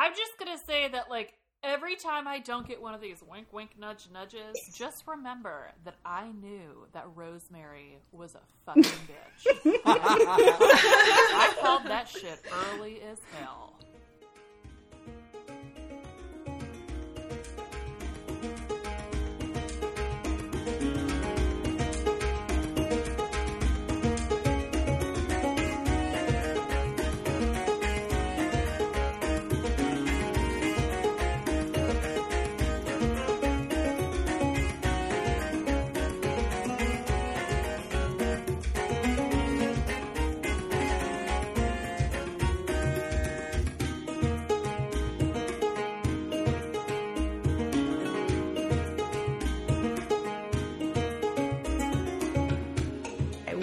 I'm just gonna say that like every time I don't get one of these wink wink nudge nudges, just remember that I knew that Rosemary was a fucking bitch. I called that shit early as hell.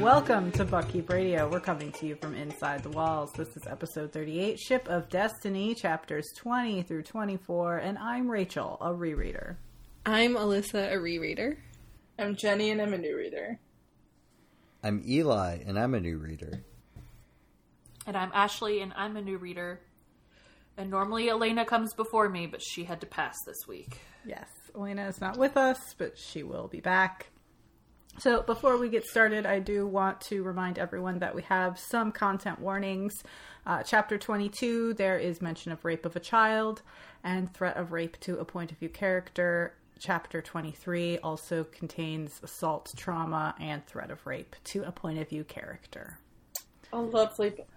Welcome to Buckkeep Radio. We're coming to you from inside the walls. This is episode 38, Ship of Destiny, chapters 20 through 24, and I'm Rachel, a rereader. I'm Alyssa, a rereader. I'm Jenny, and I'm a new reader. I'm Eli, and I'm a new reader. And I'm Ashley, and I'm a new reader. And normally Elena comes before me, but she had to pass this week. Yes, Elena is not with us, but she will be back. So, before we get started, I do want to remind everyone that we have some content warnings. Uh, chapter 22, there is mention of rape of a child and threat of rape to a point of view character. Chapter 23 also contains assault, trauma, and threat of rape to a point of view character. A lovely book.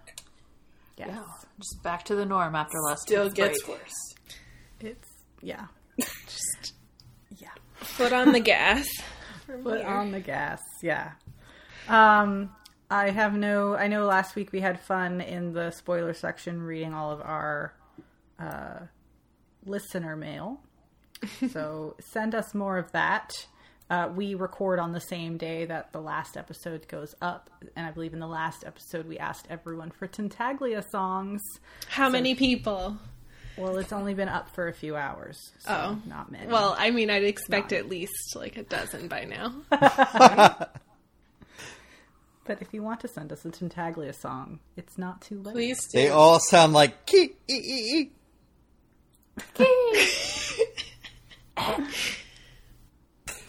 Yes. Yeah, just back to the norm after last Still gets break. worse. It's, yeah. Just, yeah. Foot on the gas. Foot on the gas, yeah. Um, I have no. I know last week we had fun in the spoiler section reading all of our uh, listener mail. so send us more of that. Uh, we record on the same day that the last episode goes up, and I believe in the last episode we asked everyone for Tintaglia songs. How many people? Well, it's only been up for a few hours, so Oh. not many. Well, I mean, I'd expect at least like a dozen by now. but if you want to send us a Tintaglia song, it's not too late. Please do. They all sound like kee ee ee ee.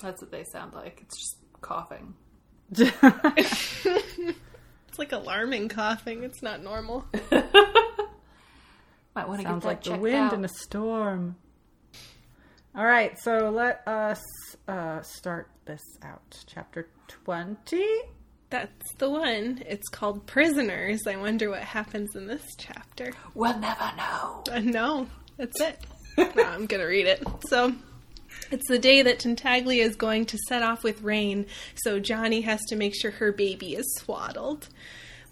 That's what they sound like. It's just coughing. It's like alarming coughing. It's not normal. Might want to get Sounds that like the wind out. in a storm. All right, so let us uh, start this out. Chapter 20. That's the one. It's called Prisoners. I wonder what happens in this chapter. We'll never know. Uh, no, that's it. No, I'm gonna read it. So, it's the day that Tintaglia is going to set off with Reyn, so Jani has to make sure her baby is swaddled.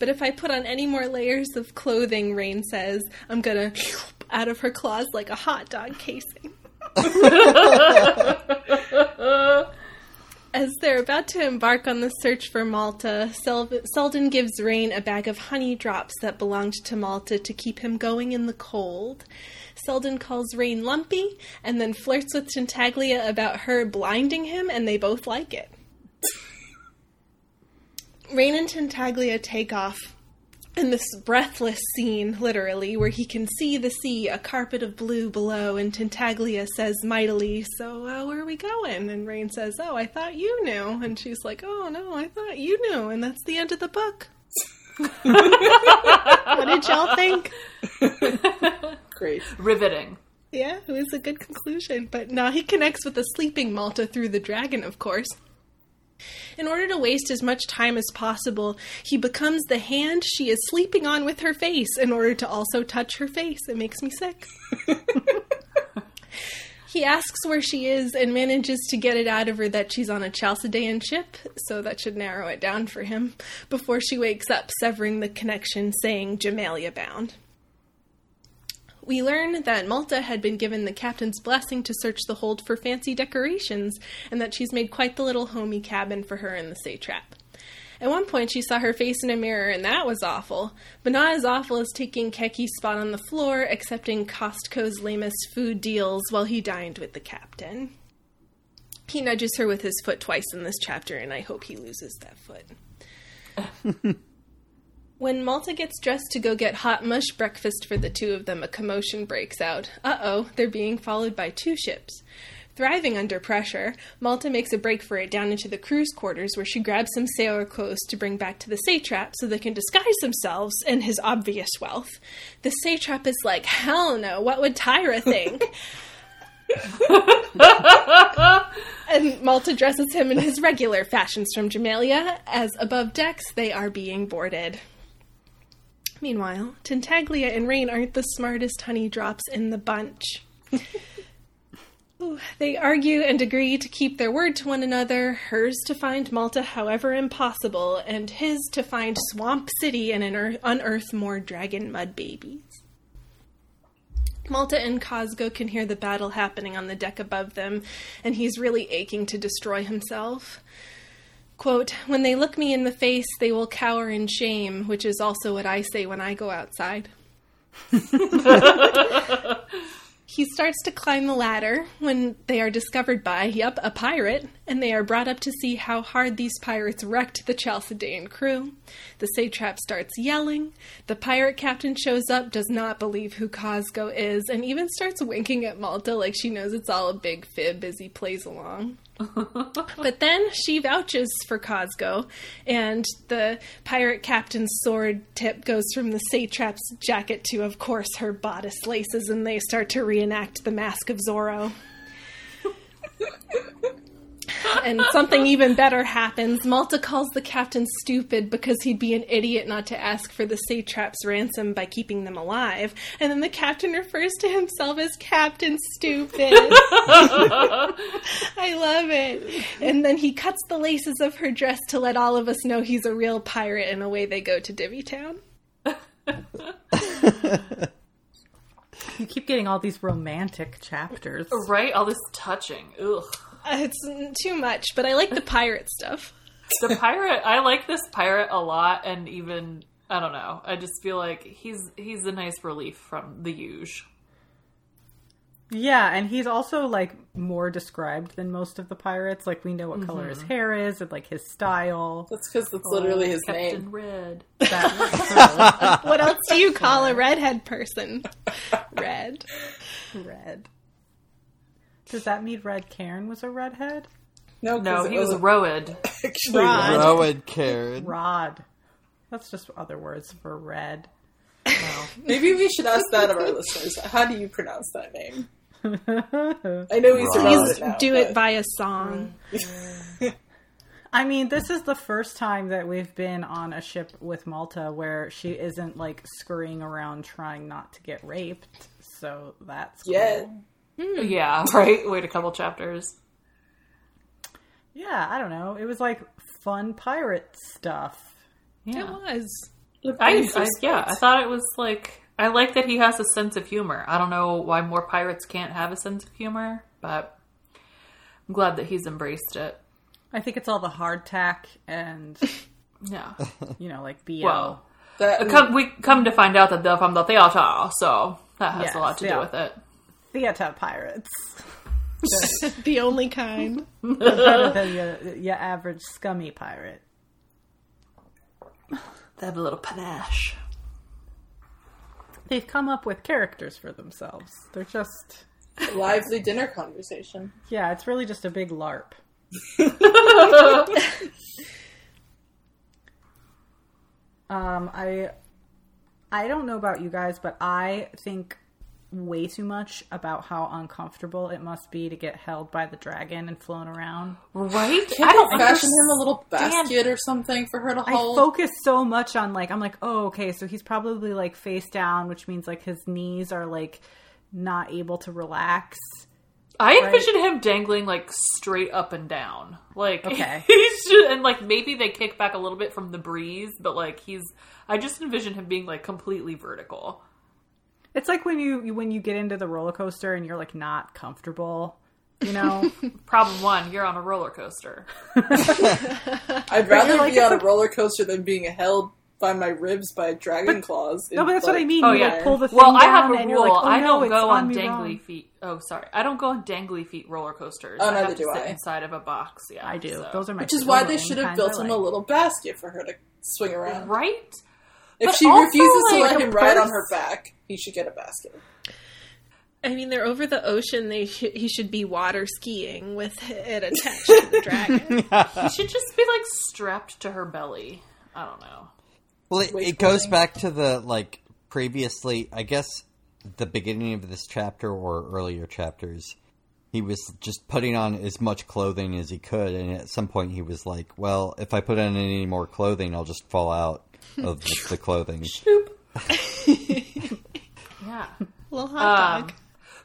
But if I put on any more layers of clothing, Reyn says, I'm gonna out of her claws like a hot dog casing. As they're about to embark on the search for Malta, Sel- Selden gives Reyn a bag of honey drops that belonged to Malta to keep him going in the cold. Selden calls Reyn lumpy and then flirts with Tintaglia about her blinding him, and they both like it. Reyn and Tintaglia take off in this breathless scene, literally, where he can see the sea, a carpet of blue below, and Tintaglia says mightily, So, uh, where are we going? And Reyn says, Oh, I thought you knew. And she's like, Oh, no, I thought you knew. And that's the end of the book. what did y'all think? Great. Riveting. Yeah, it was a good conclusion. But now he connects with the sleeping Malta through the dragon, of course. In order to waste as much time as possible, he becomes the hand she is sleeping on with her face in order to also touch her face. It makes me sick. he asks where she is and manages to get it out of her that she's on a Chalcedean ship, so that should narrow it down for him, before she wakes up, severing the connection, saying Jamaillia bound. We learn that Malta had been given the captain's blessing to search the hold for fancy decorations, and that she's made quite the little homey cabin for her in the satrap. At one point, she saw her face in a mirror, and that was awful, but not as awful as taking Kekki's spot on the floor, accepting Cosgo's lamest food deals while he dined with the captain. He nudges her with his foot twice in this chapter, and I hope he loses that foot. When Malta gets dressed to go get hot mush breakfast for the two of them, a commotion breaks out. Uh oh, they're being followed by two ships. Thriving under pressure, Malta makes a break for it down into the crew's quarters where she grabs some sailor clothes to bring back to the satrap so they can disguise themselves and his obvious wealth. The satrap is like, hell no, what would Tyra think? and Malta dresses him in his regular fashions from Jamaillia, as above decks they are being boarded. Meanwhile, Tintaglia and Reyn aren't the smartest honey drops in the bunch. Ooh, they argue and agree to keep their word to one another, hers to find Malta however impossible, and his to find Swamp City and unearth, unearth more dragon mud babies. Malta and Cosgo can hear the battle happening on the deck above them, and he's really aching to destroy himself. Quote, When they look me in the face, they will cower in shame, which is also what I say when I go outside. he starts to climb the ladder when they are discovered by, yep, a pirate, and they are brought up to see how hard these pirates wrecked the Chalcedean crew. The satrap starts yelling. The pirate captain shows up, does not believe who Cosgo is, and even starts winking at Malta like she knows it's all a big fib as he plays along. but then she vouches for Cosgo, and the pirate captain's sword tip goes from the satrap's jacket to, of course, her bodice laces, and they start to reenact the Mask of Zorro. And something even better happens. Malta calls the captain stupid because he'd be an idiot not to ask for the satrap's ransom by keeping them alive. And then the captain refers to himself as Captain Stupid. I love it. And then he cuts the laces of her dress to let all of us know he's a real pirate, and away they go to Divvytown. You keep getting all these romantic chapters. Right? All this touching. Ugh. Uh, it's too much, but I like the pirate stuff. The pirate, I like this pirate a lot, and even I don't know. I just feel like he's he's a nice relief from the huge. Yeah, and he's also like more described than most of the pirates. Like we know what color his mm-hmm. hair is and like his style. That's because that's oh, literally his Captain name. Red. What else do you call a redhead person? Red. red. Does that mean Red Cairn was a redhead? No, no, he was wasn't Roed. actually Rod. Rod. Rowan Karen. Rod. That's just other words for red. Maybe we should ask that of our listeners. How do you pronounce that name? I know he's Rod. irrelevant Please now. do it but- via song. I mean, this is the first time that we've been on a ship with Malta where she isn't like scurrying around trying not to get raped. So that's cool. Hmm. Yeah. Yeah, right. Wait a couple chapters. Yeah, I don't know. It was like fun pirate stuff. Yeah. It was. I, I yeah, I thought it was like I like that he has a sense of humor. I don't know why more pirates can't have a sense of humor, but I'm glad that he's embraced it. I think it's all the hardtack and Yeah. you know, like BO. Well, That, come, we come to find out that they're from the theater, so that has Yes, a lot to yeah. do with it. Theater pirates. The only kind. Better than your, your average scummy pirate. They have a little panache. They've come up with characters for themselves. They're just lively dinner conversation. yeah, it's really just a big LARP. um, I I don't know about you guys, but I think way too much about how uncomfortable it must be to get held by the dragon and flown around. Right? Can't I don't they fashion him a little basket or something for her to hold. I focus so much on like I'm like, oh, okay, so he's probably like face down, which means like his knees are like not able to relax. I envision him dangling like straight up and down. Like Okay. he's just, and like maybe they kick back a little bit from the breeze, but like he's I just envision him being like completely vertical. It's like when you when you get into the roller coaster and you're like not comfortable, you know. Problem one, you're on a roller coaster. I'd rather like, be on a roller coaster than being held by my ribs by dragon claws. no, but that's what I mean. Oh you yeah, like pull the thing well, I have down a and rule. you're like, oh, I don't it's go on me dangly wrong. feet. Oh, sorry, I don't go on dangly feet roller coasters. Oh, I have to do sit I. inside of a box. Yeah, I do. so- Those are my Which is why they should have built I him a little basket for her to swing around. right. If But she also, refuses to like, let him ride on her back, he should get a basket. I mean, they're over the ocean. They sh- he should be water skiing with it attached to the dragon. He should just be like strapped to her belly. I don't know. Well, it, it goes back to the like previously. I guess the beginning of this chapter or earlier chapters, he was just putting on as much clothing as he could, and at some point he was like, "Well, if I put on any more clothing, I'll just fall out of the, the clothing." Yeah. Little hot Um, dog.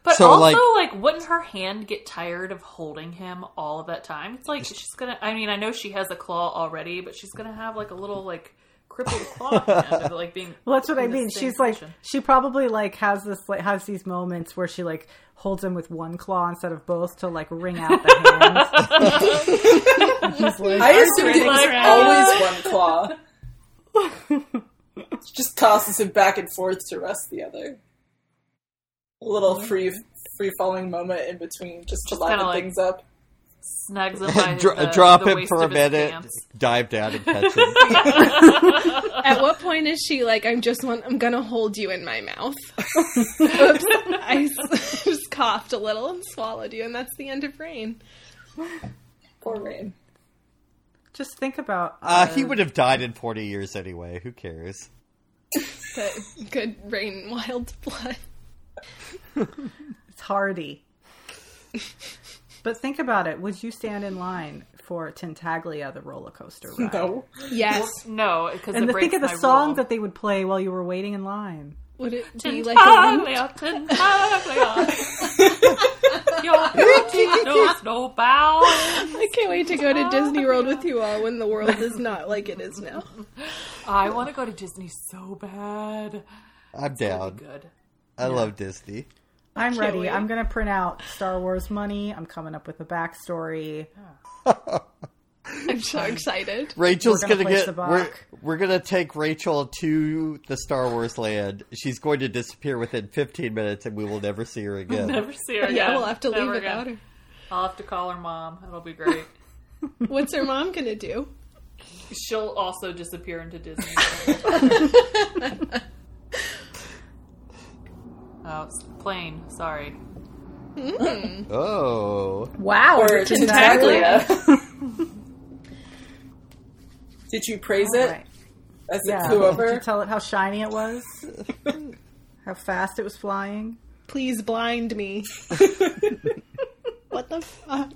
But So, also, like- like, wouldn't her hand get tired of holding him all of that time? It's like she's gonna. I mean, I know she has a claw already, but she's gonna have like a little like crippled claw hand of like being. Well, that's what I mean. same She's like, she probably like has this like has these moments where she like holds him with one claw instead of both to like wring out the hands. He's like, I assumed it was like- always one claw. Just tosses him back and forth to rest the other. A little free free falling moment in between, just to kinda liven like- things up. snags him by Dro- the, drop the him waist for a minute, pants. dive down and catch him. At what point is she like, I'm just want, I'm gonna hold you in my mouth? Oops, I s- just coughed a little and swallowed you, and that's the end of Reyn. Poor Reyn. Just think about. Uh, he would have died in forty years anyway. Who cares? But good rain, wild blood. It's hardy. but think about it. Would you stand in line for Tintaglia, the roller coaster ride? No. Yes. No, because And it think of the my song rule. that they would play while you were waiting in line. Would it be like a loop? Tintaglia, Tintaglia. Your beauty knows no bounds. I can't wait to go to Disney World with you all when the world is not like it is now. I want to go to Disney so bad. I'm That'd down. be good. I love Disney. I'm Can't ready. wait. I'm going to print out Star Wars money. I'm coming up with a backstory. I'm so excited. Rachel's We're gonna gonna, get. We're, we're gonna take Rachel to the Star Wars land. She's going to disappear within 15 minutes, and we will never see her again. Never see her again. Yeah, we'll have to leave Never without her. I'll have to call her mom. It'll be great. What's her mom gonna do? She'll also disappear into Disney. oh, it's plane. Sorry. Hmm. Oh, Wow. Or is Tintaglia? Tintaglia. Did you praise All it right. as Yeah. it flew Did you tell it how shiny it was? how fast it was flying? Please blind me. what the fuck?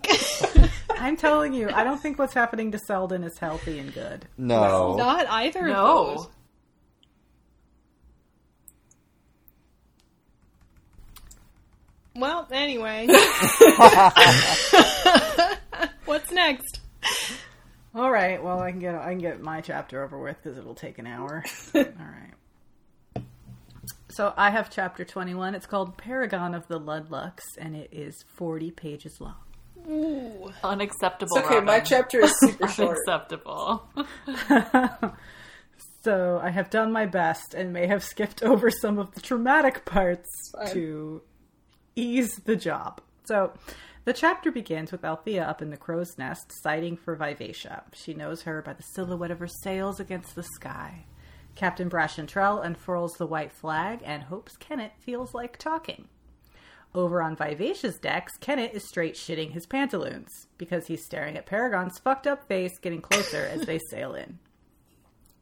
I'm telling you, I don't think what's happening to Selden is healthy and good. no. Not either of No. those. Well, anyway. What's next? All right. Well, I can get I can get my chapter over with because it'll take an hour. All right. So I have chapter 21. It's called Paragon of the Ludlucks, and it is 40 pages long. Ooh. Unacceptable. It's okay, my chapter is super short. Unacceptable. So I have done my best and may have skipped over some of the traumatic parts fine. to ease the job. So the chapter begins with Althea up in the crow's nest, sighting for Vivacia. She knows her by the silhouette of her sails against the sky. Captain Brashen Trell unfurls the white flag and hopes Kennit feels like talking. Over on Vivacia's decks, Kennit is straight shitting his pantaloons because he's staring at Paragon's fucked up face getting closer as they sail in.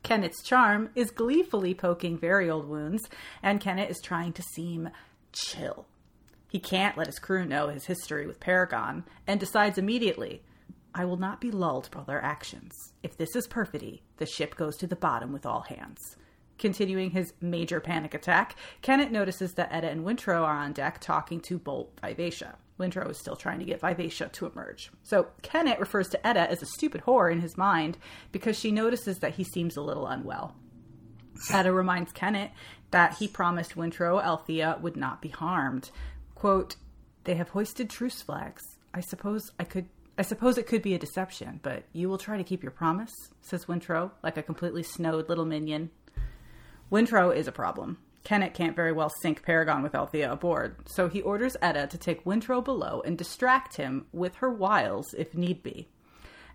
Kennit's charm is gleefully poking very old wounds, and Kennit is trying to seem chill. He can't let his crew know his history with Paragon and decides immediately I will not be lulled by their actions. If this is perfidy, the ship goes to the bottom with all hands. Continuing his major panic attack, Kennit notices that Etta and Wintrow are on deck talking to Bolt Vivacia. Wintrow is still trying to get Vivacia to emerge. So Kennit refers to Etta as a stupid whore in his mind because she notices that he seems a little unwell. Etta reminds Kennit that he promised Wintrow Althea would not be harmed. Quote, they have hoisted truce flags. I suppose I could I suppose it could be a deception, but you will try to keep your promise, says Wintrow, like a completely snowed little minion. Wintrow is a problem. Kennit can't very well sink Paragon with Althea aboard, so he orders Etta to take Wintrow below and distract him with her wiles if need be.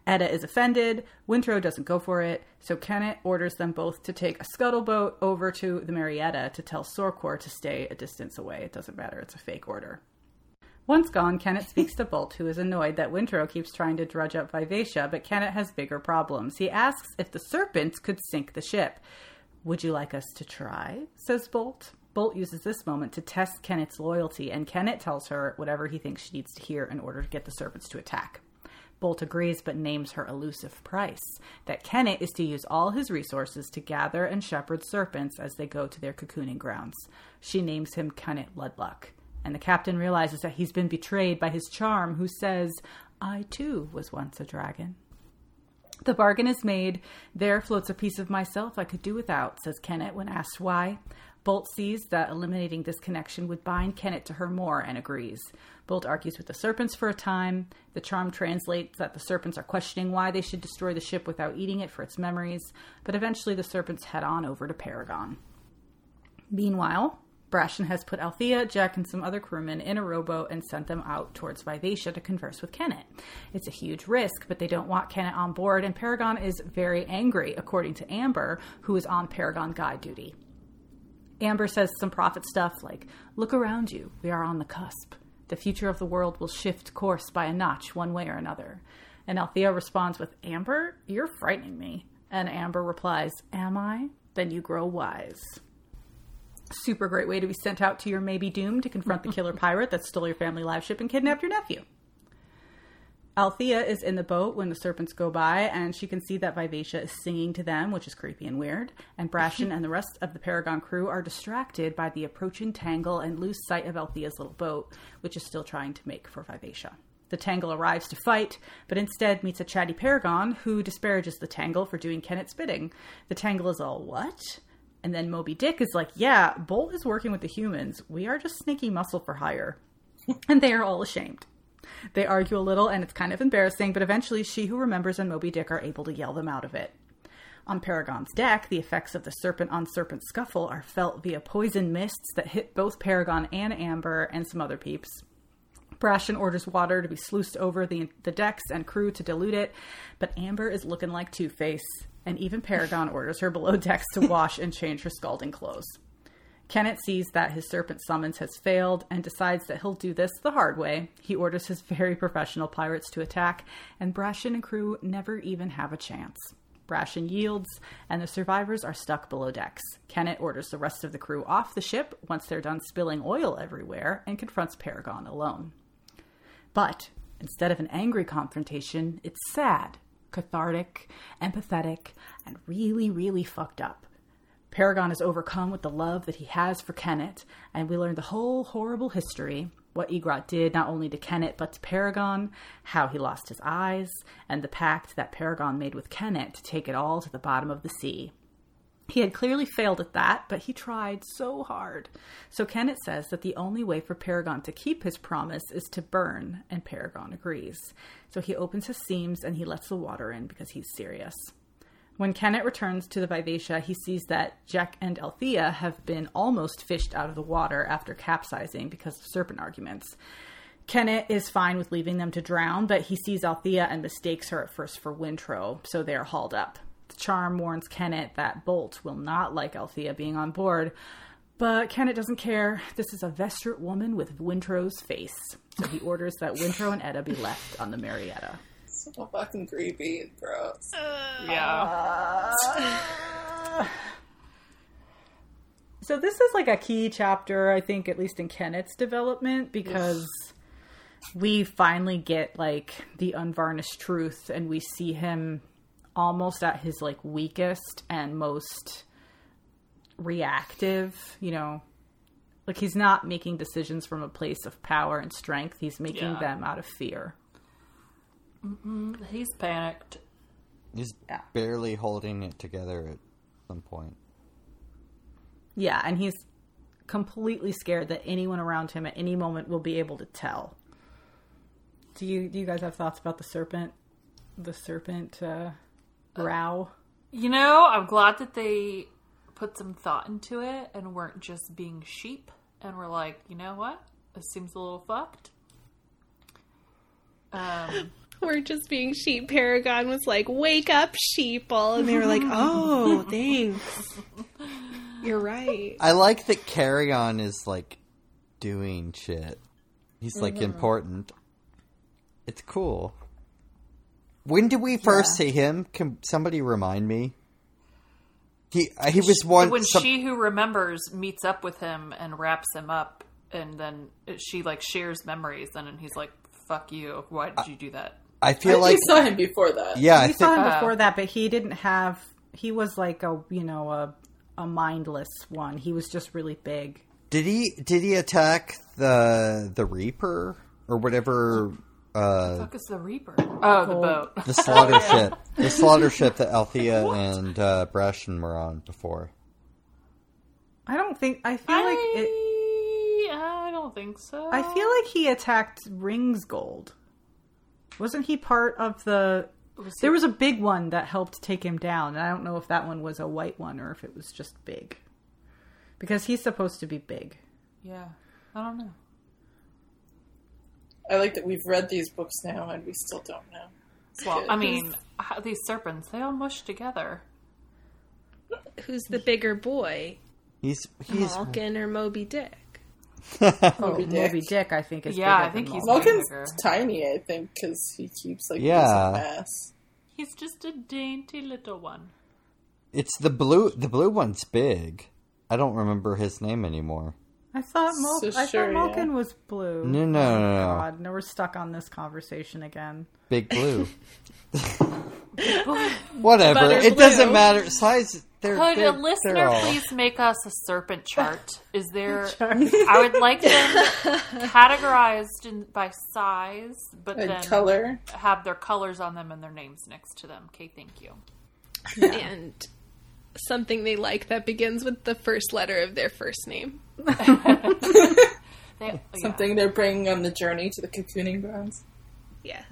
Etta is offended. Wintrow doesn't go for it, so Kennit orders them both to take a scuttleboat over to the Marietta to tell Sorcor to stay a distance away. It doesn't matter, it's a fake order. Once gone, Kennit speaks to Bolt, who is annoyed that Wintrow keeps trying to drudge up Vivacia, but Kennit has bigger problems. He asks if the serpents could sink the ship. Would you like us to try? says Bolt. Bolt uses this moment to test Kennit's loyalty, and Kennit tells her whatever he thinks she needs to hear in order to get the serpents to attack. Bolt agrees but names her elusive price that Kennit is to use all his resources to gather and shepherd serpents as they go to their cocooning grounds. She names him Kennit Ludluck, and the captain realizes that he's been betrayed by his charm, who says, I too was once a dragon. The bargain is made. There floats a piece of myself I could do without, says Kennit when asked why. Bolt sees that eliminating this connection would bind Kennit to her more and agrees. Bolt argues with the serpents for a time. The charm translates that the serpents are questioning why they should destroy the ship without eating it for its memories, but eventually the serpents head on over to Paragon. Meanwhile, Brashen has put Althea, Jek, and some other crewmen in a rowboat and sent them out towards Vivacia to converse with Kennit. It's a huge risk, but they don't want Kennit on board, and Paragon is very angry, according to Amber, who is on Paragon guide duty. Amber says some prophet stuff like, Look around you, we are on the cusp. The future of the world will shift course by a notch, one way or another. And Althea responds with, Amber, you're frightening me. And Amber replies, Am I? Then you grow wise. Super great way to be sent out to your maybe doom to confront the killer pirate that stole your family live ship and kidnapped your nephew. Althea is in the boat when the serpents go by, and she can see that Vivacia is singing to them, which is creepy and weird. And Brashen and the rest of the Paragon crew are distracted by the approaching tangle and lose sight of Althea's little boat, which is still trying to make for Vivacia. The Tangle arrives to fight, but instead meets a chatty Paragon who disparages the Tangle for doing Kennit's bidding. The Tangle is all, What? And then Moby Dick is like, Yeah, Bolt is working with the humans. We are just sneaky muscle for hire. and they are all ashamed. They argue a little, and it's kind of embarrassing, but eventually she who remembers and Moby Dick are able to yell them out of it. On Paragon's deck, the effects of the serpent on serpent scuffle are felt via poison mists that hit both Paragon and Amber and some other peeps. Brashen orders water to be sluiced over the, the decks and crew to dilute it, but Amber is looking like Two Face, and even Paragon orders her below decks to wash and change her scalding clothes. Kennit sees that his serpent summons has failed and decides that he'll do this the hard way. He orders his very professional pirates to attack, and Brashen and crew never even have a chance. Brashen yields, and the survivors are stuck below decks. Kennit orders the rest of the crew off the ship once they're done spilling oil everywhere and confronts Paragon alone. But instead of an angry confrontation, it's sad, cathartic, empathetic, and really, really fucked up. Paragon is overcome with the love that he has for Kennit, and we learn the whole horrible history what Igrot did not only to Kennit but to Paragon, how he lost his eyes, and the pact that Paragon made with Kennit to take it all to the bottom of the sea. He had clearly failed at that, but he tried so hard. So Kennit says that the only way for Paragon to keep his promise is to burn, and Paragon agrees. So he opens his seams and he lets the water in because he's serious. When Kennit returns to the Vivacia, he sees that Jek and Althea have been almost fished out of the water after capsizing because of serpent arguments. Kennit is fine with leaving them to drown, but he sees Althea and mistakes her at first for Wintrow, so they are hauled up. The charm warns Kennit that Bolt will not like Althea being on board, but Kennit doesn't care. This is a Vestrit woman with Wintrow's face, so he orders that Wintrow and Etta be left on the Marietta. So fucking creepy and gross. Yeah. Uh, so this is like a key chapter, I think, at least in Kenneth's development, because we finally get like the unvarnished truth, and we see him almost at his like weakest and most reactive. You know, like he's not making decisions from a place of power and strength; he's making Yeah. them out of fear. He's panicked. He's Yeah. barely holding it together at some point. Yeah, and he's completely scared that anyone around him at any moment will be able to tell. Do you do you guys have thoughts about the serpent? The serpent uh, row? You know, I'm glad that they put some thought into it and weren't just being sheep and were like, you know what? This seems a little fucked. Um, We're just being sheep. Paragon was like, "Wake up, sheeple," and they were like, "Oh, thanks. You're right." I like that Carrion is like doing shit. He's like important. It's cool. When did we first see him? Can somebody remind me? He uh, he was one. when some- she who remembers meets up with him and wraps him up, and then she like shares memories, and then he's like, "Fuck you! Why did you do that?" I I feel think like we saw him before that. yeah. I we saw think him Uh, before that, but he didn't have. He was like a you know a a mindless one. He was just really big. did he did he attack the the Reaper or whatever uh, Fuck is the Reaper? Oh, the boat. the slaughter ship the slaughter ship that Althea and uh, Brashen were on before. I don't think. I feel like it. I, I don't think so. I feel like he attacked Ringsgold. Wasn't he part of the? Was he- There was a big one that helped take him down, and I don't know if that one was a white one or if it was just big. Because he's supposed to be big. Yeah, I don't know. I like that we've read these books now and we still don't know. Well, Good. I mean, how- these serpents, they all mush together. Who's the bigger boy, He's he's Maulkin or Moby Dick? Oh, Moby Dick. Moby Dick, I think is Yeah, I think than he's- Maulkin. Maulkin's tiny, I think, because he keeps like Yeah. losing. He's just a dainty little one. it's the blue the blue one's big. I don't remember his name anymore. I thought Mal- So I sure, thought yeah. Was blue. No, no, Oh, no, no. God, now we're stuck on this conversation again. Big blue. Whatever. Butter It doesn't matter. Size. They're, Could they're, a listener they're all- please make us a serpent chart? Is there? I would like them categorized in, by size, but And then color. have their colors on them and their names next to them. Okay, thank you. And something they like that begins with the first letter of their first name. They, yeah. Something they're bringing on the journey to the cocooning grounds. Yes.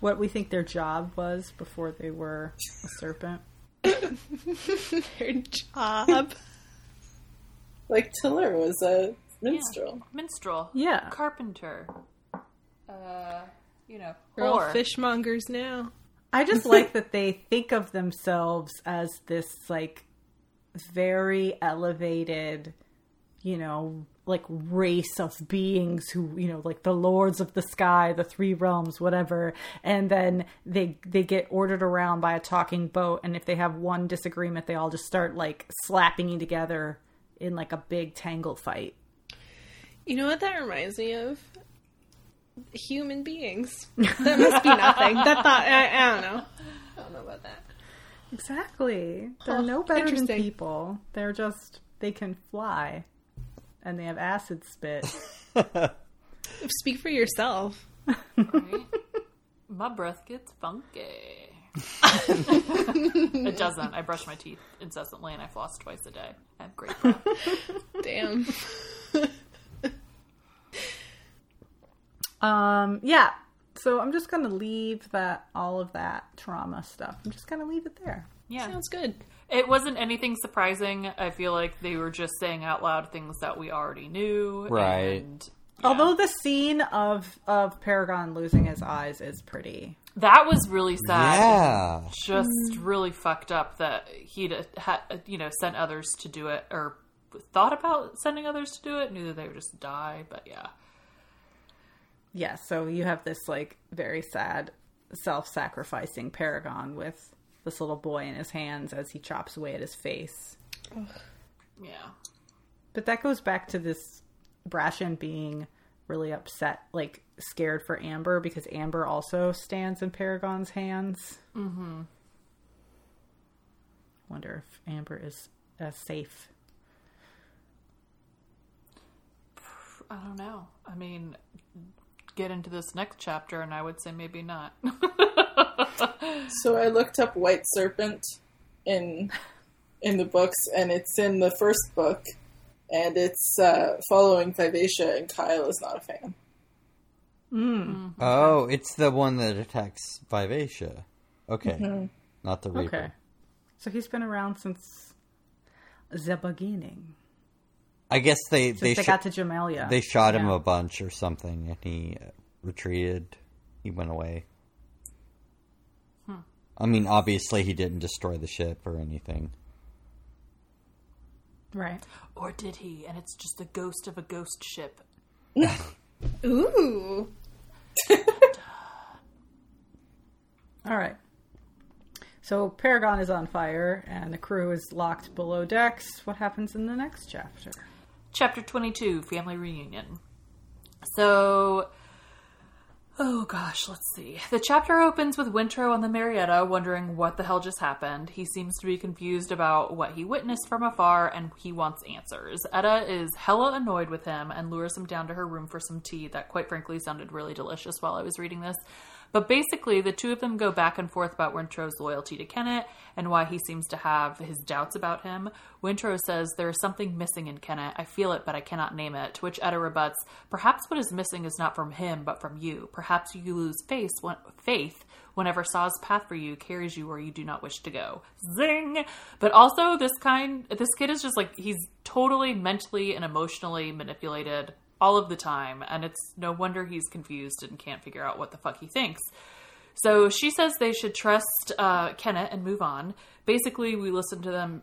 What we think their job was before they were a serpent. Their job. Like Tellur was a minstrel. minstrel, Yeah. carpenter, uh, you know, We're all fishmongers now. I just like that they think of themselves as this like very elevated, you know, like race of beings who, you know, like the lords of the sky, the three realms, whatever. And then they they get ordered around by a talking boat and if they have one disagreement, they all just start like slapping you together in like a big tangle fight. You know what that reminds me of? Human beings. That must be nothing. That thought I, I don't know. I don't know about that. Exactly. They're Huh, no better than people. They're just they can fly and they have acid spit. Speak for yourself. Right? My breath gets funky. it doesn't. I brush my teeth incessantly and I floss twice a day. I have great breath. Damn. Um, yeah. So I'm just gonna leave that all of that trauma stuff. I'm just gonna leave it there. Yeah. Sounds good. It wasn't anything surprising. I feel like they were just saying out loud things that we already knew. Right. And Although the scene of of Paragon losing his eyes is pretty. that was really sad. Yeah. Just really fucked up that he'd had, uh, you know, sent others to do it or thought about sending others to do it, knew that they would just die. But yeah. Yeah, so you have this like very sad self-sacrificing Paragon with this little boy in his hands as he chops away at his face. Yeah. But that goes back to this Brashen being really upset, like scared for Amber because Amber also stands in Paragon's hands. Mm-hmm. Wonder if Amber is uh, safe. I don't know. I mean, get into this next chapter, and I would say maybe not. So I looked up White Serpent in in the books, and it's in the first book, and it's uh, following Vivacia, and Kyle is not a fan. Oh, it's the one that attacks Vivacia. Okay. Not the Reaper. Okay. So he's been around since the beginning. I guess they Since they they, sh- got to Jamaillia. they shot him Yeah. a bunch or something, and he uh, retreated. he went away. I mean, obviously he didn't destroy the ship or anything. Right. Or did he? And it's just the ghost of a ghost ship. Ooh. All right. So Paragon is on fire and the crew is locked below decks. What happens in the next chapter? Chapter 22 Family Reunion. So, oh gosh, let's see. The chapter opens with Wintrow on the Marietta wondering what the hell just happened. He seems to be confused about what he witnessed from afar and he wants answers. Etta is hella annoyed with him and lures him down to her room for some tea that, quite frankly, sounded really delicious while I was reading this. But basically, the two of them go back and forth about Wintrow's loyalty to Kennit and why he seems to have his doubts about him. Wintrow says, There is something missing in Kennit. I feel it, but I cannot name it. To which Etta rebuts, Perhaps what is missing is not from him, but from you. Perhaps you lose faith, when, faith whenever Sa's path for you carries you where you do not wish to go. Zing! But also, this kind, this kid is just like, he's totally mentally and emotionally manipulated all of the time, and it's no wonder he's confused and can't figure out what the fuck he thinks. So she says they should trust uh, and move on. Basically, we listen to them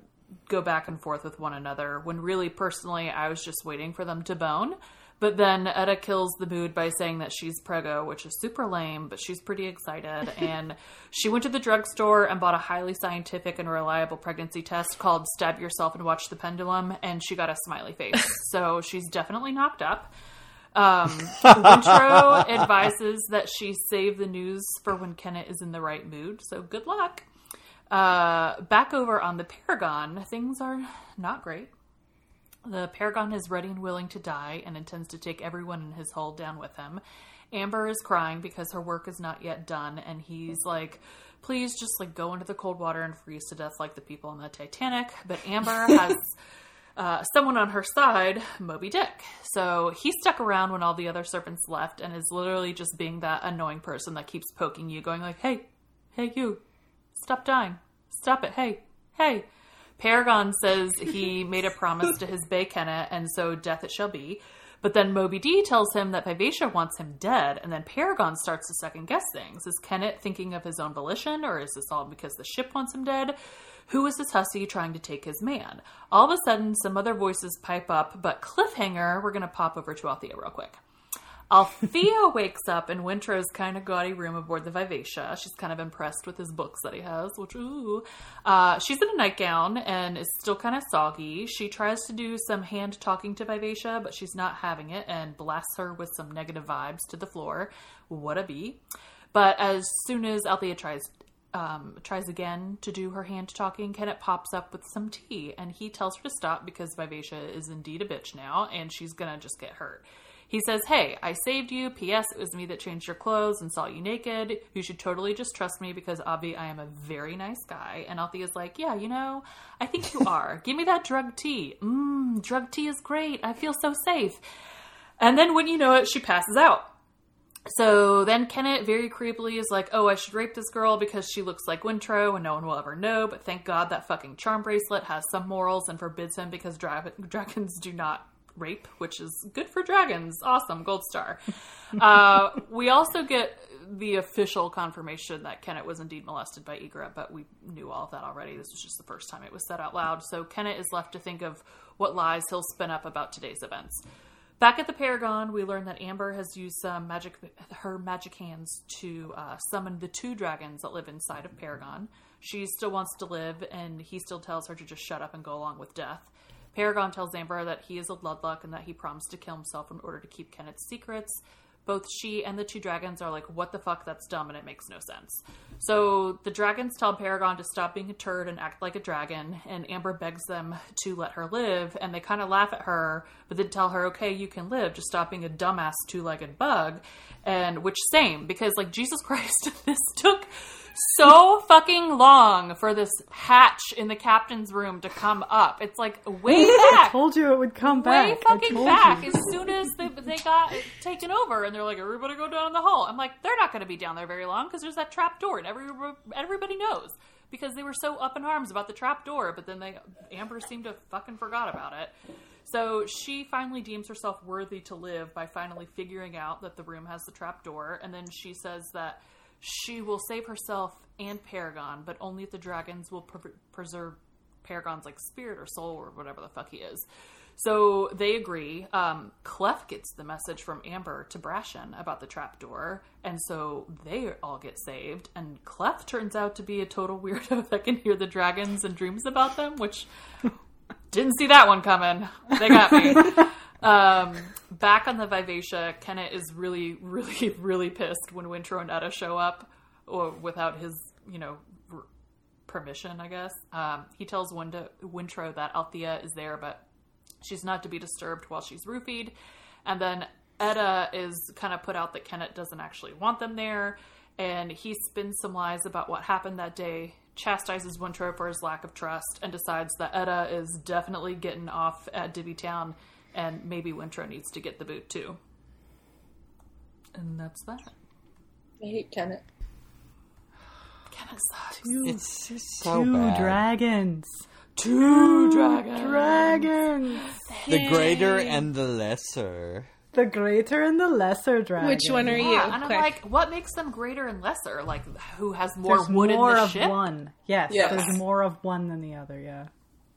go back and forth with one another when really, personally, I was just waiting for them to bone. But then Etta kills the mood by saying that she's prego, which is super lame, but she's pretty excited. and she went to the drugstore and bought a highly scientific and reliable pregnancy test called Stab Yourself and Watch the Pendulum, and she got a smiley face. so she's definitely knocked up. Um, Wintrow advises that she save the news for when Kennit is in the right mood, so good luck. Uh, back over on the Paragon, things are not great. The Paragon is ready and willing to die and intends to take everyone in his hull down with him. Amber is crying because her work is not yet done, and he's like, please just like go into the cold water and freeze to death like the people on the Titanic. But Amber has uh, someone on her side, Moby Dick. So he stuck around when all the other serpents left and is literally just being that annoying person that keeps poking you, going like, hey, hey, you, stop dying. Stop it. Hey, hey. Paragon says he made a promise to his Bay Kennit, and so death it shall be. But then Moby D tells him that Vivacia wants him dead, and then Paragon starts to second guess things. Is Kennit thinking of his own volition, or is this all because the ship wants him dead? Who is this hussy trying to take his man? All of a sudden, some other voices pipe up, but cliffhanger, we're going to pop over to Althea real quick. Althea wakes up in Wintrow's kind of gaudy room aboard the Vivacia. She's kind of impressed with his books that he has, which, ooh. Uh, she's in a nightgown and is still kind of soggy. She tries to do some hand talking to Vivacia, but she's not having it and blasts her with some negative vibes to the floor. What a bee. But as soon as Althea tries um, tries again to do her hand talking, Kennit pops up with some tea, and he tells her to stop because Vivacia is indeed a bitch now, and she's gonna just get hurt. He says, Hey, I saved you. P.S. It was me that changed your clothes and saw you naked. You should totally just trust me because, Avi, I am a very nice guy. And Althea's like, Yeah, you know, I think you are. Give me that drug tea. Mmm, drug tea is great. I feel so safe. And then, when you know it, she passes out. So then Kennit very creepily is like, Oh, I should rape this girl because she looks like Wintrow and no one will ever know. But thank God that fucking charm bracelet has some morals and forbids him because dra- dragons do not rape, which is good for dragons. Awesome, gold star. uh, we also get the official confirmation that Kennit was indeed molested by Igrot, but we knew all of that already. This was just the first time it was said out loud. So Kennit is left to think of what lies he'll spin up about today's events. Back at the Paragon, we learn that Amber has used some magic, her magic hands to uh, summon the two dragons that live inside of Paragon. She still wants to live, and he still tells her to just shut up and go along with death. Paragon tells Amber that he is a Ludluck and that he promised to kill himself in order to keep Kenneth's secrets. Both she and the two dragons are like, what the fuck, that's dumb and it makes no sense. So the dragons tell Paragon to stop being a turd and act like a dragon, and Amber begs them to let her live, and they kind of laugh at her, but then tell her, okay, you can live, just stop being a dumbass two legged bug. And which, same, because like, Jesus Christ, this took so fucking long for this hatch in the captain's room to come up. It's like way back. I told you it would come back. Way fucking back you. as soon as they, they got taken over and they're like everybody go down the hall i'm like they're not going to be down there very long because there's that trap door and every, everybody knows because they were so up in arms about the trap door but then they amber seemed to fucking forgot about it So she finally deems herself worthy to live by finally figuring out that the room has the trap door, and then she says that she will save herself and Paragon, but only if the dragons will pre- preserve Paragon's like spirit or soul or whatever the fuck he is. So they agree. Um, Clef gets the message from Amber to Brashen about the trapdoor, and so they all get saved. And Clef turns out to be a total weirdo that can hear the dragons and dreams about them, which didn't see that one coming. They got me. um, back on the Vivacia, Kennit is really, really, really pissed when Wintrow and Etta show up, or without his, you know, r- permission, I guess. Um, he tells Winda- Wintrow that Althea is there, but she's not to be disturbed while she's roofied. And then Etta is kind of put out that Kennit doesn't actually want them there, and he spins some lies about what happened that day, chastises Wintrow for his lack of trust, and decides that Etta is definitely getting off at Divvytown, and maybe Wintrow needs to get the boot too. And that's that. I hate Kennit. Kennit sucks. It's just so Two bad. dragons. Two dragons. Dragons. the greater and the lesser. The greater and the lesser dragon. Which one are you? Yeah, and I'm Quick. like, what makes them greater and lesser? Like, who has more There's wood more in the of ship? one. Yes, Yes. there's more of one than the other. Yeah.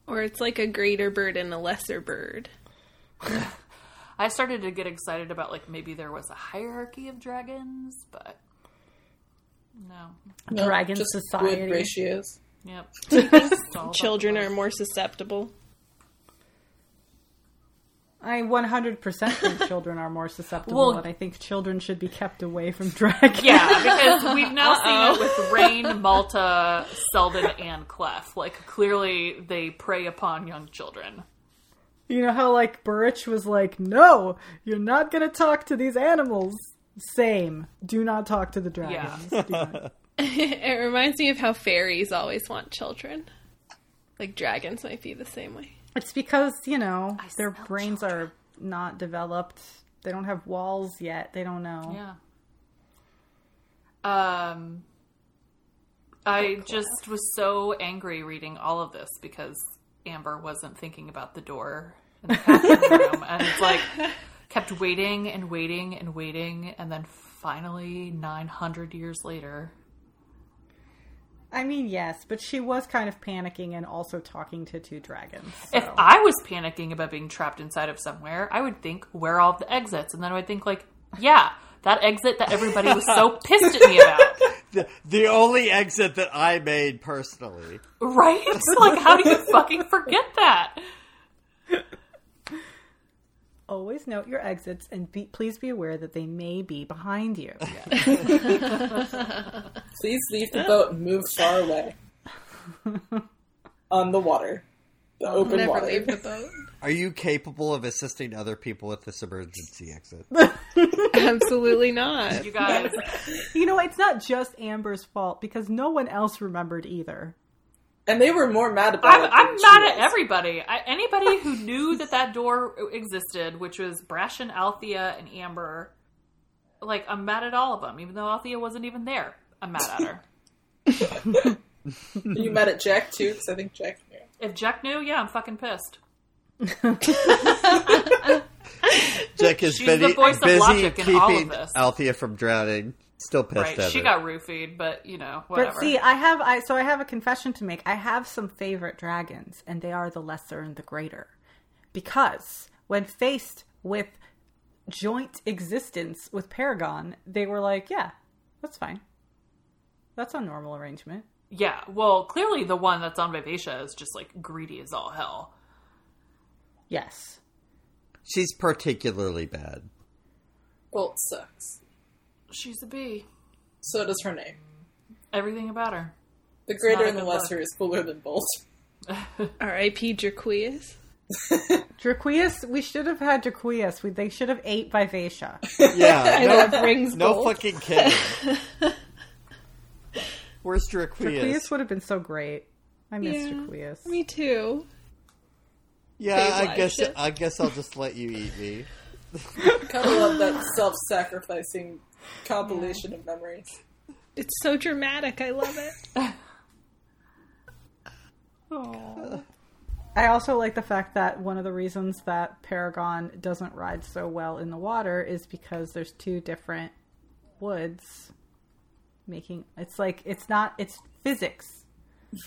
Or it's like a greater bird and a lesser bird. I started to get excited about like maybe there was a hierarchy of dragons, but no. No, Dragon just society. Good ratios. Yep. It's all about Children are more susceptible. I 100% think children are more susceptible, Well- and I think children should be kept away from dragons. Yeah, because we've now seen it with Reyn, Malta, Selden, and Clef. Like clearly they prey upon young children. You know how, like, Burrich was like, no, you're not going to talk to these animals. Same. Do not talk to the dragons. Do not. it reminds me of how fairies always want children. Like dragons might be the same way. It's because, you know, I their smell brains are not developed. They don't have walls yet. They don't know. Yeah. Um I just was so angry reading all of this because Amber wasn't thinking about the door in the captain's room and it's like kept waiting and waiting and waiting and then finally 900 years later I mean, yes, but she was kind of panicking and also talking to two dragons. If I was panicking about being trapped inside of somewhere, I would think, where are all the exits? And then I would think, like, yeah, that exit that everybody was so pissed at me about. The, the only exit that I made personally. Right? Like, how do you fucking forget that? Always note your exits and be, please be aware that they may be behind you. Please leave the boat and move far away. On the water. The open Never water. leave the boat. Are you capable of assisting other people with this emergency exit? Absolutely not. You guys, You know, it's not just Amber's fault because no one else remembered either. And they were more mad about I'm, it. I'm than she mad at everybody. I, anybody who knew that that door existed, which was Brashen Althea, and Amber, like, I'm mad at all of them, even though Althea wasn't even there. I'm mad at her. Are you mad at Jek too? Because I think Jek knew. If Jek knew, yeah, I'm fucking pissed. Jek is She's busy, the voice of busy logic in all of keeping this. Althea from drowning. Still pissed Right? at She her. got roofied, but, you know, whatever. But see, I have I so I have a confession to make. I have some favorite dragons, and they are the lesser and the greater. Because when faced with joint existence with Paragon, they were like, "Yeah, that's fine. That's a normal arrangement." Yeah, well, clearly the one that's on Vivacia is just like greedy as all hell. Yes. She's particularly bad. Bolt sucks. She's a bee. So does her name. Everything about her. The greater and the good look. lesser is cooler than Bolt. R.I.P. Draquias. Draquias, we should have had Draquias. We, they should have ate Vivacia. Yeah, no, That brings no both. fucking kidding. Where's Draquias? Draquias would have been so great. I miss Yeah. Draquias. Me too. Yeah, Babe I guess it. I guess I'll just let you eat me. Kind of love that self-sacrificing compilation of memories. It's so dramatic. I love it. I also like the fact that one of the reasons that Paragon doesn't ride so well in the water is because there's two different woods making it's like it's not it's physics.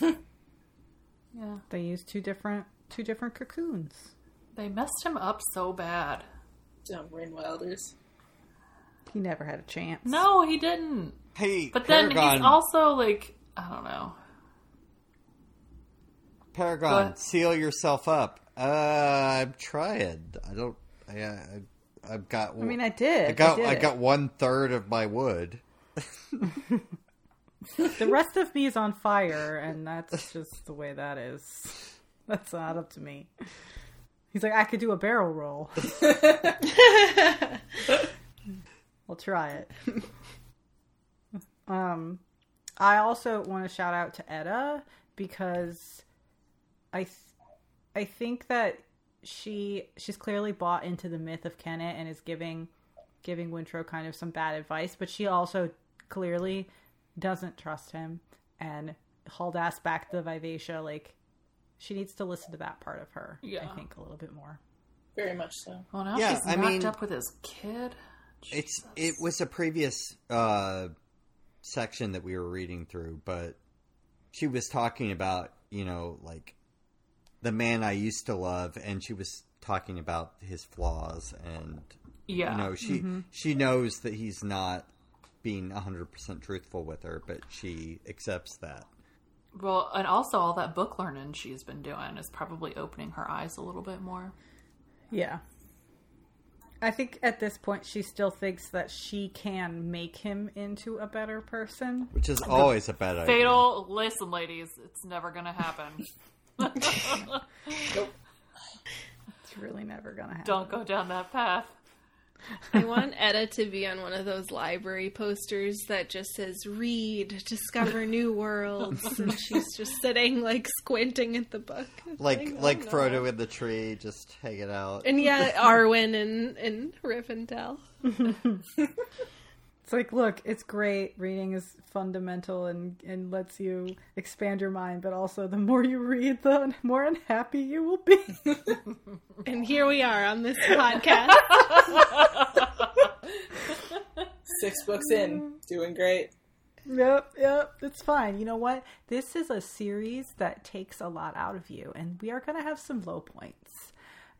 Yeah. They use two different two different cocoons. They messed him up so bad. Dumb Rain Wilders. He never had a chance. No, he didn't. Hey, But then Paragon, he's also like, I don't know. Paragon, What? seal yourself up. Uh, I'm trying. I don't. I, I I've got. I mean, I did. I got. did I, got one third of my wood. The rest of me is on fire, and that's just the way that is. That's not up to me. He's like, I could do a barrel roll. I'll try it. um, I also want to shout out to Etta because I, th- I think that she she's clearly bought into the myth of Kennit and is giving giving Wintrow kind of some bad advice, but she also clearly doesn't trust him and hauled ass back to Vivacia. Like she needs to listen to that part of her. Yeah. I think a little bit more. Very much so. Well, now Yeah, she's I knocked mean- up with his kid. It's. It was a previous uh, section that we were reading through, but she was talking about you know like the man I used to love, and she was talking about his flaws, and Yeah. you know she she knows that he's not being 100% truthful with her but she accepts that Well, and also all that book learning she's been doing is probably opening her eyes a little bit more. Yeah. I think at this point she still thinks that she can make him into a better person. which is always a bad idea Fatal, listen, ladies, it's never gonna happen. It's really never gonna happen. Don't go down that path. I want Etta to be on one of those library posters that just says "Read, discover new worlds," and she's just sitting like squinting at the book, like "Oh, like no." Frodo in the tree just hanging out And yeah, Arwen and and Rivendell. It's like, look, it's great. Reading is fundamental and, and lets you expand your mind, but also the more you read, the more unhappy you will be. And here we are on this podcast. Six books in, doing great. Yep, yep, it's fine. You know what? This is a series that takes a lot out of you, and we are going to have some low points.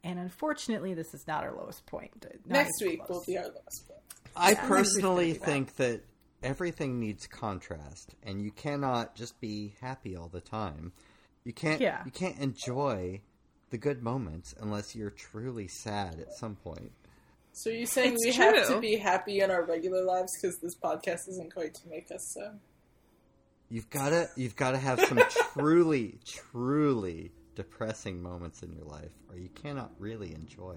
And unfortunately, this is not our lowest point. Not Next week close. will be our lowest book. I Yeah. personally Next think that everything needs contrast and you cannot just be happy all the time you can't Yeah. you can't enjoy the good moments unless you're truly sad at some point So you're you saying It's we have to be happy in our regular lives because this podcast isn't going to make us so? You've gotta you've gotta have some truly, truly depressing moments in your life, or you cannot really enjoy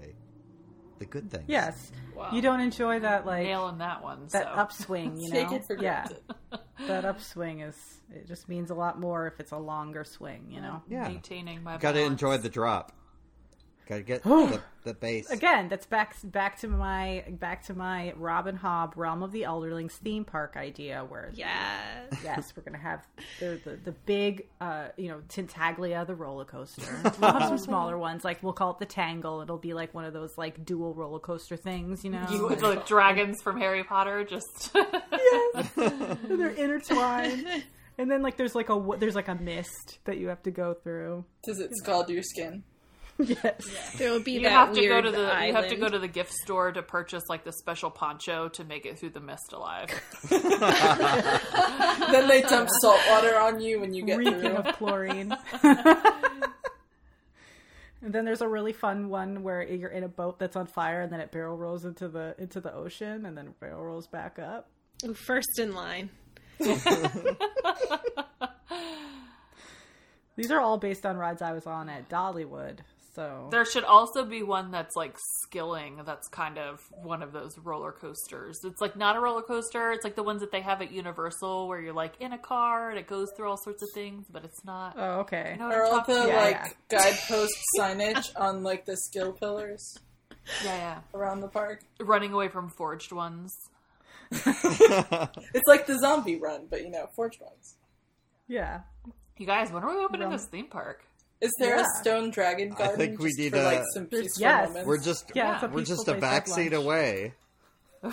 the good things. Yes. Wow. You don't enjoy that, like, Nailing that one. that so. upswing, you Take know? it for yeah. That upswing is, it just means a lot more if it's a longer swing, you know? Yeah. Maintaining my Gotta enjoy the drop. Gotta get the, the base. Again, that's back back to my back to my Robin Hobb Realm of the Elderlings theme park idea, where yes. yes, we're gonna have the the, the big, uh, you know, Tintaglia the roller coaster. We'll have some smaller ones, like we'll call it the Tangle. It'll be like one of those like dual roller coaster things, you know. You, the dragons from Harry Potter just. Yes, they're intertwined, and then like there's like a w- there's like a mist that you have to go through. Does it scald your skin? Yes. There will be You that have to weird go to the island. you have to go to the gift store to purchase like the special poncho to make it through the mist alive. then they dump salt water on you when you get reeking through. of chlorine. and then there's a really fun one where you're in a boat that's on fire, and then it barrel rolls into the into the ocean, and then barrel rolls back up. Ooh, first in line. These are all based on rides I was on at Dollywood. So There should also be one that's like skilling. That's kind of one of those roller coasters. It's like not a roller coaster. It's like the ones that they have at Universal where you're like in a car and it goes through all sorts of things, but it's not. oh, okay. You know what Are I'm all talking the? Yeah, like guidepost signage on like the skill pillars Yeah, yeah. around the park? Running away from forged ones. It's like the zombie run, but you know, forged ones. Yeah. You guys, when are we opening Rum- this theme park? Is there Yeah. a stone dragon I garden? think we just need for, like a- some There's- peaceful yes. moments? We're just Yeah, it's a we're just a place to have backseat away. and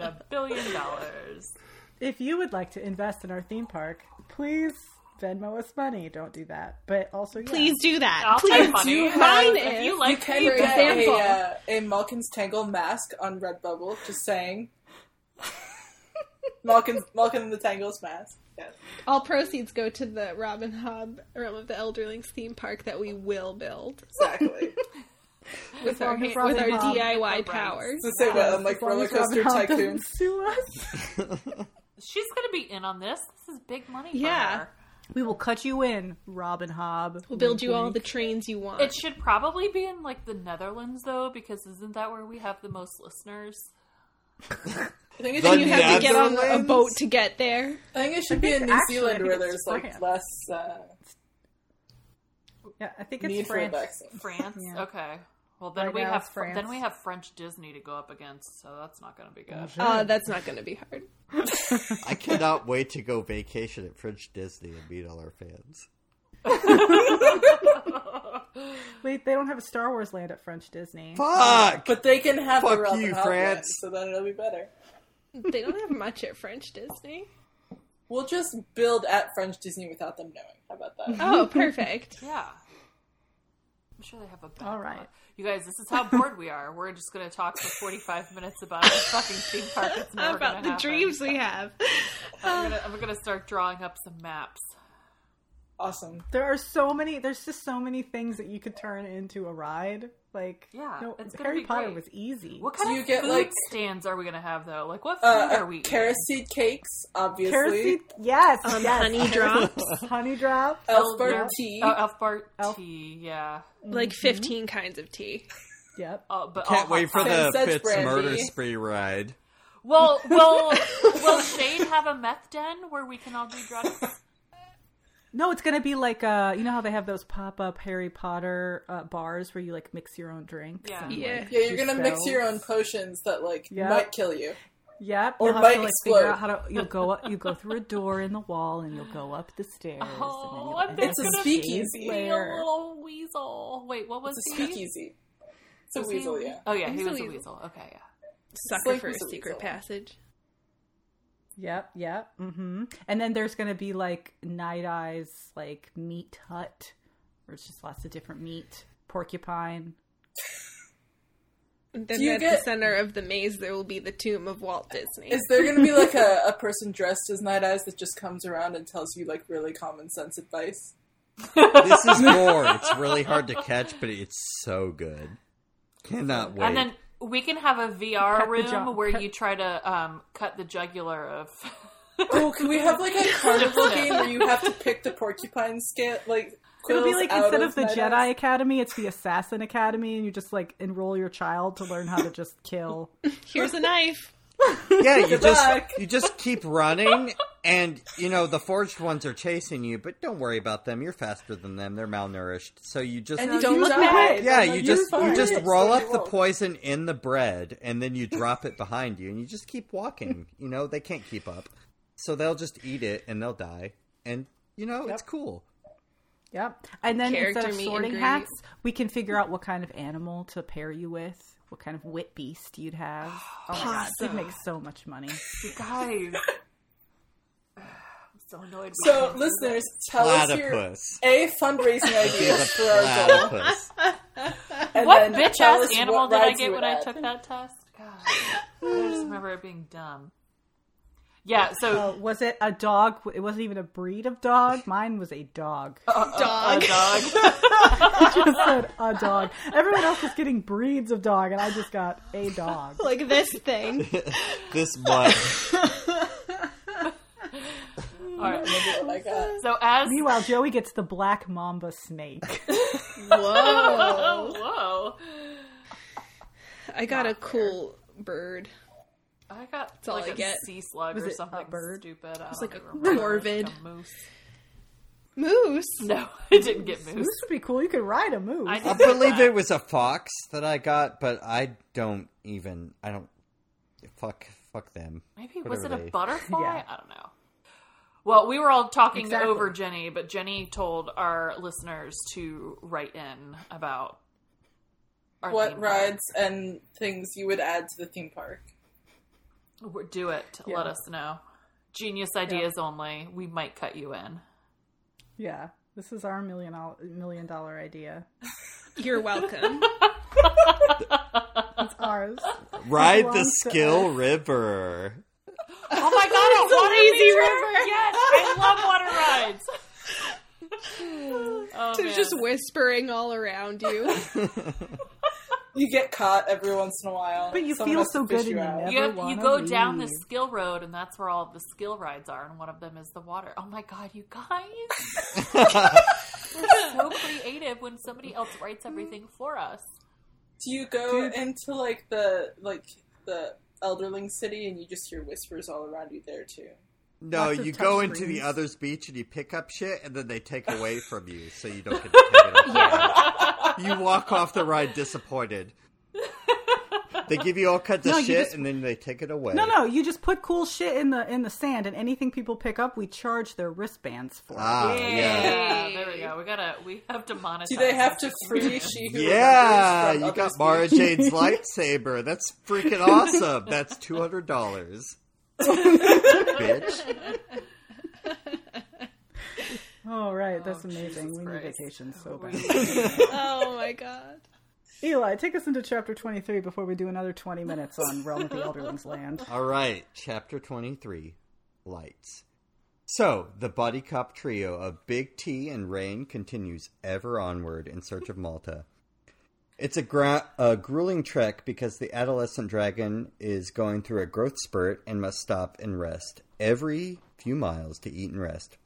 a billion dollars. If you would like to invest in our theme park, please Venmo us money. Don't do that. But also, yeah. Please do that. I'll Please. take do have- Mine if is- you you like can me, get example. a, uh, a Maulkin's Tangle mask on Redbubble. Just saying. Maulkin's Maulkin and the Tangles mask. Yes. All proceeds go to the Robin Hobb Realm of the Elderlings theme park that we will build Exactly. with our um, long as with our DIY powers. Let's say what, unlike As long Roller Coaster Hood Tycoon. Sue us. she's gonna be in on this. This is big money. For Yeah. her. We will cut you in, Robin Hobb. We'll build you all the trains you want. It should probably be in like the Netherlands though, because isn't that where we have the most listeners? I think it The should, you be, have to get on a boat to get there. I think it should be in New actually, Zealand where it's there's like less uh, Yeah, I think it's France. for a vaccine. France. Yeah. Okay. Well, then Right we have it's Fr- then we have French Disney to go up against, so that's not going to be good. Uh, that's not going to be hard. I cannot wait to go vacation at French Disney and meet all our fans. Wait, they don't have a Star Wars land at French Disney. Fuck! But they can have Fuck the Robin you, Hood France. land, so then it'll be better. They don't have much at French Disney. We'll just build at French Disney without them knowing. How about that? Oh, perfect. Yeah. I'm sure they have a better All right. plot. You guys, this is how bored we are. We're just going to talk for 45 minutes about a fucking theme park that's never About the happen. dreams we have. I'm gonna start drawing up some maps. Awesome. There are so many. There's just so many things that you could turn into a ride. Like, Yeah, no, it's Harry be Potter great. was easy. What kind Do of you get, food like- stands are we gonna have though? Like what food Uh, are we? eating? carris seed cakes, obviously. Kerosene? Yes, Um, yes. honey drops, honey drops. elfbark Yeah. tea. Oh, elfbark Elf- tea. Yeah. like 15 kinds of tea. Yep. Oh, but Can't wait for the sauce. Fitz brandy. murder spree ride. Well, will will Chade have a meth den where we can all do drugs? No, it's gonna be like uh, you know how they have those pop up Harry Potter uh, bars where you like mix your own drinks. Yeah. and, Yeah. like, yeah, you're gonna mix your own potions that like Yeah. might kill you. Yep. Or you'll have might to like explode. figure out how to. You'll go up. You go through a door in the wall, and you'll go up the stairs. Oh, and and then It's a speakeasy. Be a little weasel. Wait, what was It's a he? speakeasy. It's a weasel, yeah. Oh yeah, he was a weasel. weasel. Okay, yeah. Sucker like for a secret Weasel. passage. Yep, yep. Mm-hmm. And then there's gonna be like Night Eyes, like meat hut, where it's just lots of different meat. Porcupine. And then at get- the center of the maze, there will be the tomb of Walt Disney. Is there gonna be like a, a person dressed as Night Eyes that just comes around and tells you like really common sense advice? This is more. It's really hard to catch, but it's so good. Cannot wait. And then we can have a VR Cut room jaw- where cut- you try to um, cut the jugular of. Oh, can we have like a carnival game where you have to pick the porcupine scale like It'll be like instead of the Night Jedi Eyes? Academy, it's the Assassin Academy, and you just like enroll your child to learn how to just kill. Here's a knife. yeah, you Good just luck. you just keep running, and you know the forged ones are chasing you, but don't worry about them. You're faster than them. They're malnourished, so you just And you Don't look back. yeah, I'm you just "You're you just roll up the poison in the bread, and then you drop it behind you, and you just keep walking. You know they can't keep up, so they'll just eat it and they'll die, and you know it's cool. Yep. And then Character instead of meet and sorting greet. hats, we can figure out what kind of animal to pair you with, what kind of wit beast you'd have. Oh my god, we'd make so much money. You guys. I'm so annoyed. we So can't listeners, tell us your a fundraising Be ideas for our goal. platypus. And What then bitch tell ass us animal what did I rides you get would when I add. took that test? God, I just remember it being dumb. Yeah, so Uh, was it a dog? It wasn't even a breed of dog. Mine was a dog. Dog. a dog. I just said a dog. Everyone else was getting breeds of dog, and I just got a dog. like this thing. This one. All right. Oh my god. So as Meanwhile, Joey gets the black mamba snake. Whoa. whoa, I got a cool bird. I got all like I a get. sea slug Was or it a something bird? stupid. I was like a even remember. corvid. Like a moose. Moose. No, I didn't get moose. This would be cool. You could ride a moose. I I did believe that. it was a fox that I got, but I don't even. I don't. Fuck. Fuck them. Maybe was it Whatever a they- butterfly? Yeah. I don't know. Well, we were all talking Exactly. over Jenny, but Jenny told our listeners to write in about our what theme park. rides and things you would add to the theme park? Do it. Yeah. Let us know. Genius ideas only. We might cut you in. Yeah, this is our million dollar, idea. You're welcome. It's ours. Ride the Skill. River. Oh my god, a water lazy river. Yes, I love water rides. oh, They're man. just whispering all around you. You get caught every once in a while. But you Someone feel so good you and you you, have, you wanna go down the skill road, and that's where all the skill rides are, and one of them is the water. Oh my god, you guys! We're so creative when somebody else writes everything for us. Do you go into like the like the Elderling City and you just hear whispers all around you there too? No, Lots you touch go into the other's beach and you pick up shit, and then they take away from you, so you don't get to take it up. yeah. You walk off the ride disappointed. They give you all kinds of No, you shit, just- and then they take it away. No, no, you just put cool shit in the in the sand, and anything people pick up, we charge their wristbands for. Ah, yeah. Yeah, there we go. We gotta. We have to monetize. Do they have to this. free she who Yeah, you got Mara being- Jade's lightsaber. That's freaking awesome. That's two hundred dollars, bitch. Oh, right, that's Oh, amazing. Jesus we need vacation so bad. oh my god. Eli, take us into chapter twenty three before we do another twenty minutes on Realm of the Elderlings land. All right, chapter 23 Lights. So, the buddy cop trio of Big T and Reyn continues ever onward in search of Malta. It's a, gra- a grueling trek because the adolescent dragon is going through a growth spurt and must stop and rest every few miles to eat and rest.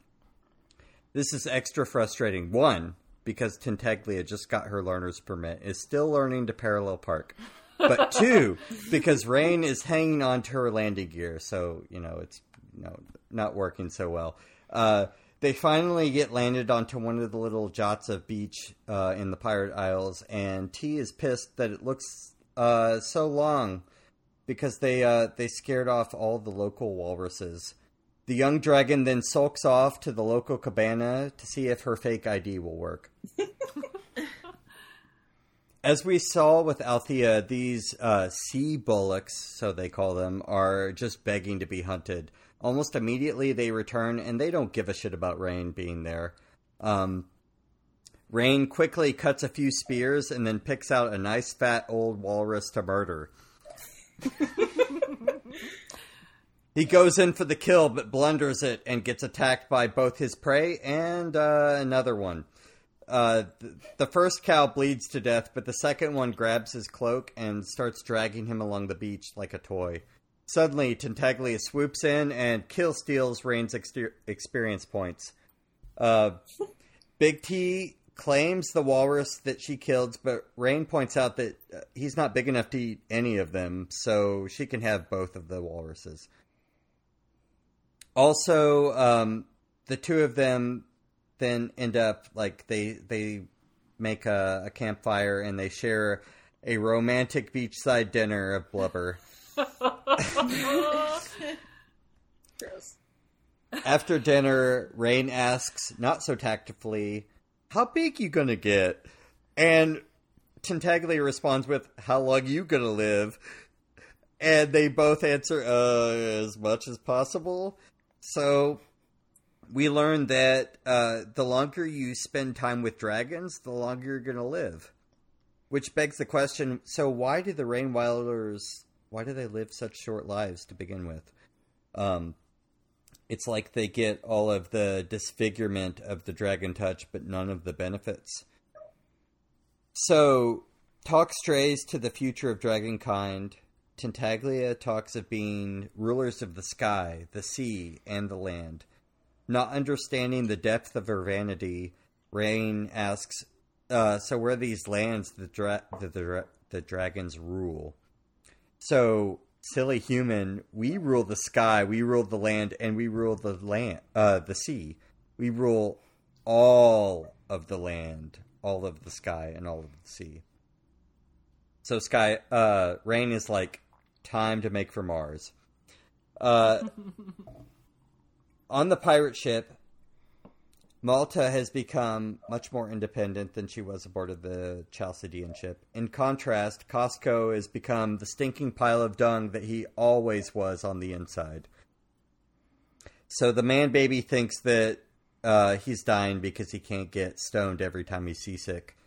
This is extra frustrating. One, because Tintaglia just got her learner's permit, is still learning to parallel park. But two, because Reyn is hanging on to her landing gear, so you know it's you know not working so well. Uh, they finally get landed onto one of the little jots of beach uh, in the Pirate Isles, and T is pissed that it looks uh, so long because they uh, they scared off all the local walruses. The young dragon then sulks off to the local cabana to see if her fake ID will work. As we saw with Althea, these uh, sea bullocks, so they call them, are just begging to be hunted. Almost immediately, they return, and they don't give a shit about Reyn being there. Um, Reyn quickly cuts a few spears and then picks out a nice fat old walrus to murder. he goes in for the kill, but blunders it and gets attacked by both his prey and uh, another one. Uh, th- the first cow bleeds to death, but the second one grabs his cloak and starts dragging him along the beach like a toy. Suddenly, Tintaglia swoops in and kill steals Reyn's exter- experience points. Uh, Big T claims the walrus that she killed, but Reyn points out that uh, he's not big enough to eat any of them, so she can have both of the walruses. Also, um, the two of them then end up like they they make a, a campfire and they share a romantic beachside dinner of blubber. Gross. After dinner, Reyn asks, not so tactfully, "How big you gonna get?" And Tintaglia responds with, "How long you gonna live?" And they both answer, "Uh, as much as possible." So we learned that uh, the longer you spend time with dragons, the longer you're gonna live. Which begs the question: So why do the Rainwilders? Why do they live such short lives to begin with? Um, it's like they get all of the disfigurement of the dragon touch, but none of the benefits. So, talk strays to the future of dragonkind. Tintaglia talks of being rulers of the sky, the sea, and the land. Not understanding the depth of her vanity, Reyn asks, uh, "So where are these lands the dra- the, the the dragons rule?" So, silly human, we rule the sky, we rule the land, and we rule the land, uh, the sea. We rule all of the land, all of the sky, and all of the sea. So, sky, uh, Reyn is like time to make for Mars. Uh, on the pirate ship, Malta has become much more independent than she was aboard of the Chalcedean ship. In contrast, Cosgo has become the stinking pile of dung that he always was on the inside. So the man baby thinks that uh, he's dying because he can't get stoned every time he's seasick.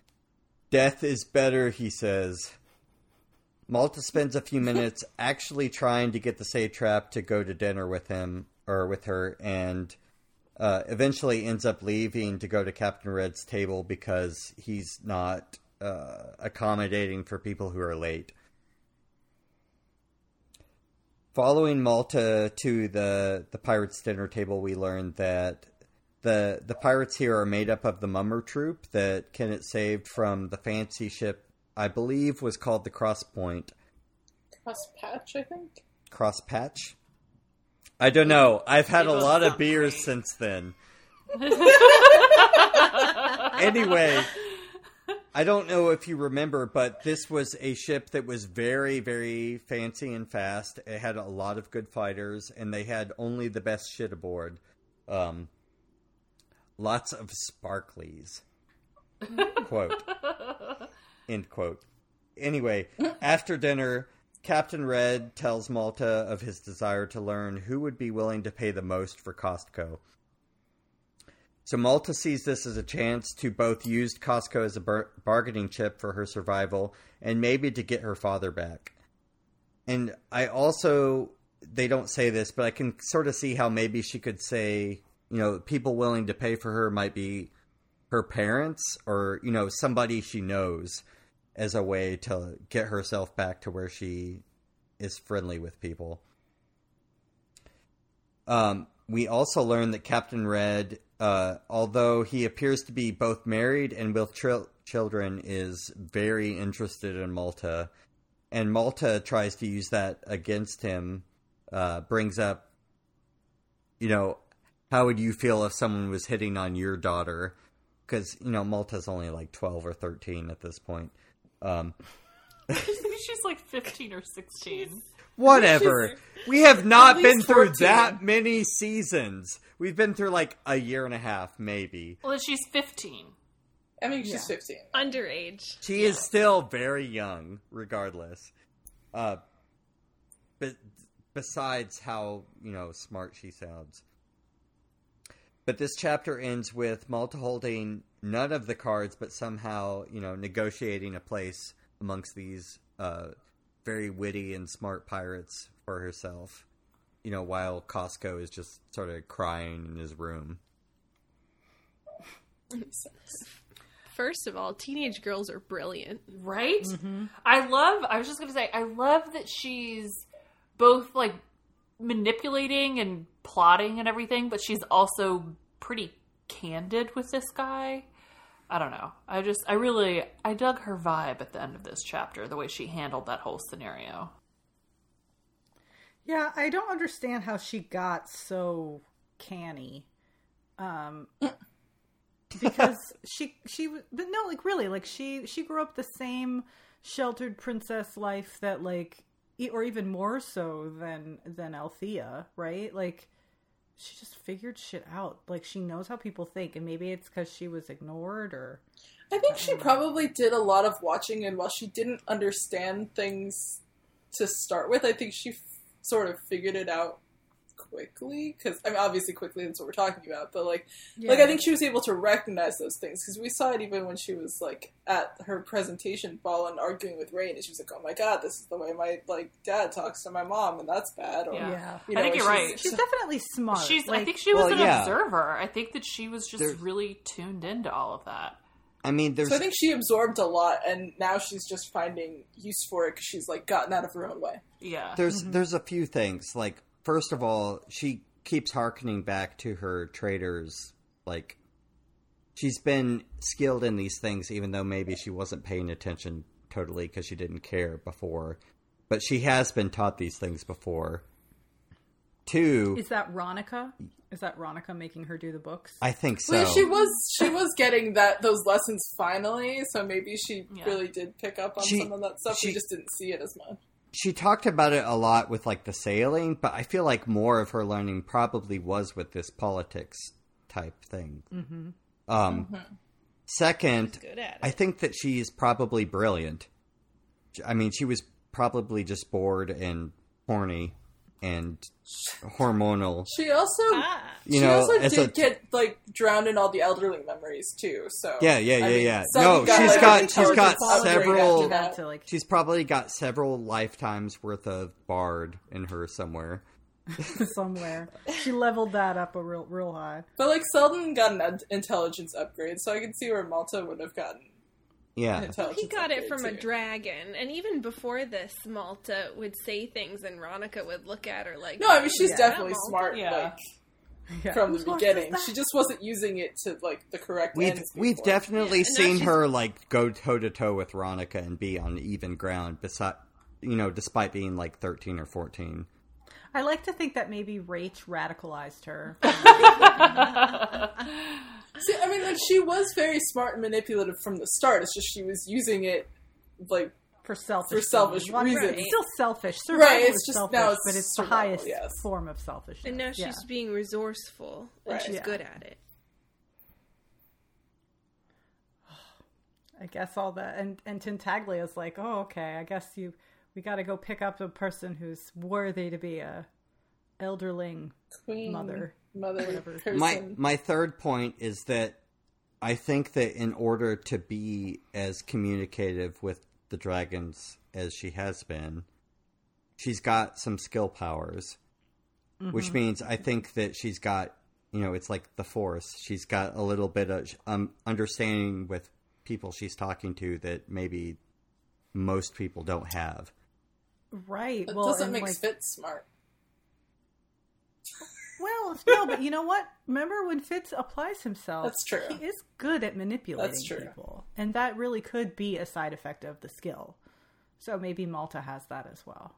Death is better, he says. Malta spends a few minutes actually trying to get the satrap to go to dinner with him or with her, and uh, eventually ends up leaving to go to Captain Red's table because he's not uh, accommodating for people who are late. Following Malta to the the pirates' dinner table, we learned that the the pirates here are made up of the Mummer troop that Kennit saved from the fancy ship. I believe was called the Cross Point. Cross Patch, I think. Cross Patch. I don't know. I've had a lot of beers since then. anyway, I don't know if you remember, but this was a ship that was very, very fancy and fast. It had a lot of good fighters, and they had only the best shit aboard. Um, lots of sparklies. quote. End quote. Anyway, after dinner, Captain Red tells Malta of his desire to learn who would be willing to pay the most for Cosgo. So Malta sees this as a chance to both use Cosgo as a bar- bargaining chip for her survival and maybe to get her father back. And I also, they don't say this, but I can sort of see how maybe she could say, you know, people willing to pay for her might be her parents or, you know, somebody she knows as a way to get herself back to where she is friendly with people. Um, we also learn that Captain Red, uh, although he appears to be both married and with chil- children, is very interested in Malta. And Malta tries to use that against him, uh, brings up, you know, how would you feel if someone was hitting on your daughter? Because, you know, Malta's only like 12 or 13 at this point. Um, She's like 15 or 16. Whatever. We have not been through 14. that many seasons. We've been through like a year and a half, maybe. Well, she's 15. I mean, she's 15. Underage. She is still very young, regardless. Uh, but besides how you know smart she sounds. But this chapter ends with Malta holding none of the cards, but somehow you know negotiating a place amongst these uh, very witty and smart pirates for herself. You know, while Cosgo is just sort of crying in his room. First of all, teenage girls are brilliant. Right? I love, I was just going to say, I love that she's both like manipulating and plotting and everything, but she's also pretty candid with this guy. I don't know. I just, I really, I dug her vibe at the end of this chapter, the way she handled that whole scenario. Yeah, I don't understand how she got so canny. Um because she she but no, like really, like she she grew up the same sheltered princess life that like or even more so than than Althea, right? Like she just figured shit out. Like she knows how people think and maybe it's cuz she was ignored or I think she probably did a lot of watching, and while she didn't understand things to start with, I think she f- sort of figured it out quickly. Because I mean, obviously, quickly that's what we're talking about. But like, like I think she was able to recognize those things because we saw it even when she was like at her presentation ball and arguing with Reyn, and she was like, "Oh my god, this is the way my like dad talks to my mom, and that's bad." Or, Yeah. Yeah. know, I think you're she's- right. She's definitely smart. She's, I think she was Well, an yeah. observer. I think that she was just There's- really tuned into all of that. I mean, there's So I think she absorbed a lot, and now she's just finding use for it because she's like gotten out of her own way. Yeah. there's mm-hmm. there's a few things like first of all she keeps harkening back to her traders like she's been skilled in these things even though maybe she wasn't paying attention totally because she didn't care before but she has been taught these things before two Is that Ronica? Is that Ronica making her do the books? i think so Well, she was she was getting that those lessons finally, so maybe she Yeah. really did pick up on She- some of that stuff. she- we just didn't see it as much. She talked about it a lot with like the sailing, but I feel like more of her learning probably was with this politics type thing. Mm-hmm. Um, Second, at it. I think that she's probably brilliant. I mean, she was probably just bored and horny and hormonal. She also, Ah. You she know, also did a- get like drowned in all the elderly memories too. So Yeah, yeah, I yeah, mean, yeah. Selden No, she's like, got- she's got several- to like She's probably got several lifetimes worth of bard in her somewhere. somewhere. She leveled that up a real real high. But like Selden got an ed- intelligence upgrade, so I can see where Malta would have gotten Yeah. an. He got it upgrade, from a dragon, and even before this, Malta would say things, and Ronica would look at her like, No, I mean she's Yeah. definitely Malta. smart. Yeah. Like Yeah. from the Whose beginning, she just wasn't using it to like the correct. We've we've definitely Yeah, seen her like go toe to toe with Ronica and be on even ground beside you know, despite being like 13 or 14. I like to think that maybe Rache radicalized her. See, I mean, like she was very smart and manipulative from the start. It's just she was using it like for selfish For selfish reasons. One- reasons. It's still selfish. Survival Right, it's just- selfish, now it's but it's survival, the highest yes. form of selfishness. and now she's Yeah. being resourceful, and Right. she's Yeah. good at it. I guess all that and and Tintaglia's like, oh okay, I guess you we got to go pick up a person who's worthy to be a elderling queen Mother. Mother Whatever. person. My my third point is that I think that in order to be as communicative with the dragons as she has been, she's got some skill powers, which means I think that she's got you know it's like the force. She's got a little bit of um, understanding with people she's talking to that maybe most people don't have. right. That well, doesn't and, make like, Fitz smart. Well, no, but you know what? Remember when Fitz applies himself? That's true. He is good at manipulating That's true. people, and that really could be a side effect of the skill. So maybe Malta has that as well.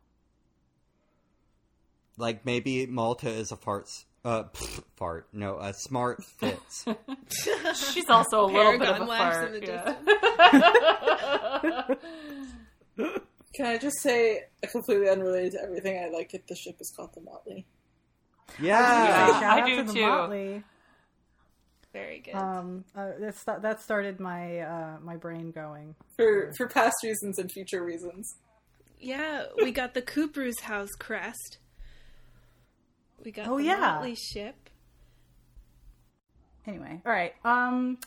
Like maybe Malta is a fart. s- Uh, fart. No, a smart Fitz. She's also a little bit of a laughs fart. in the yeah. Can I just say, completely unrelated to everything, I like it. The ship is called the Motley. Yeah. Shout I do to too. Motley. Very good. Um, uh, that's, that started my uh, my brain going. For for past reasons and future reasons. yeah, we got the Cooper's house crest. We got Oh, the yeah. Motley ship. Anyway, all right. Um,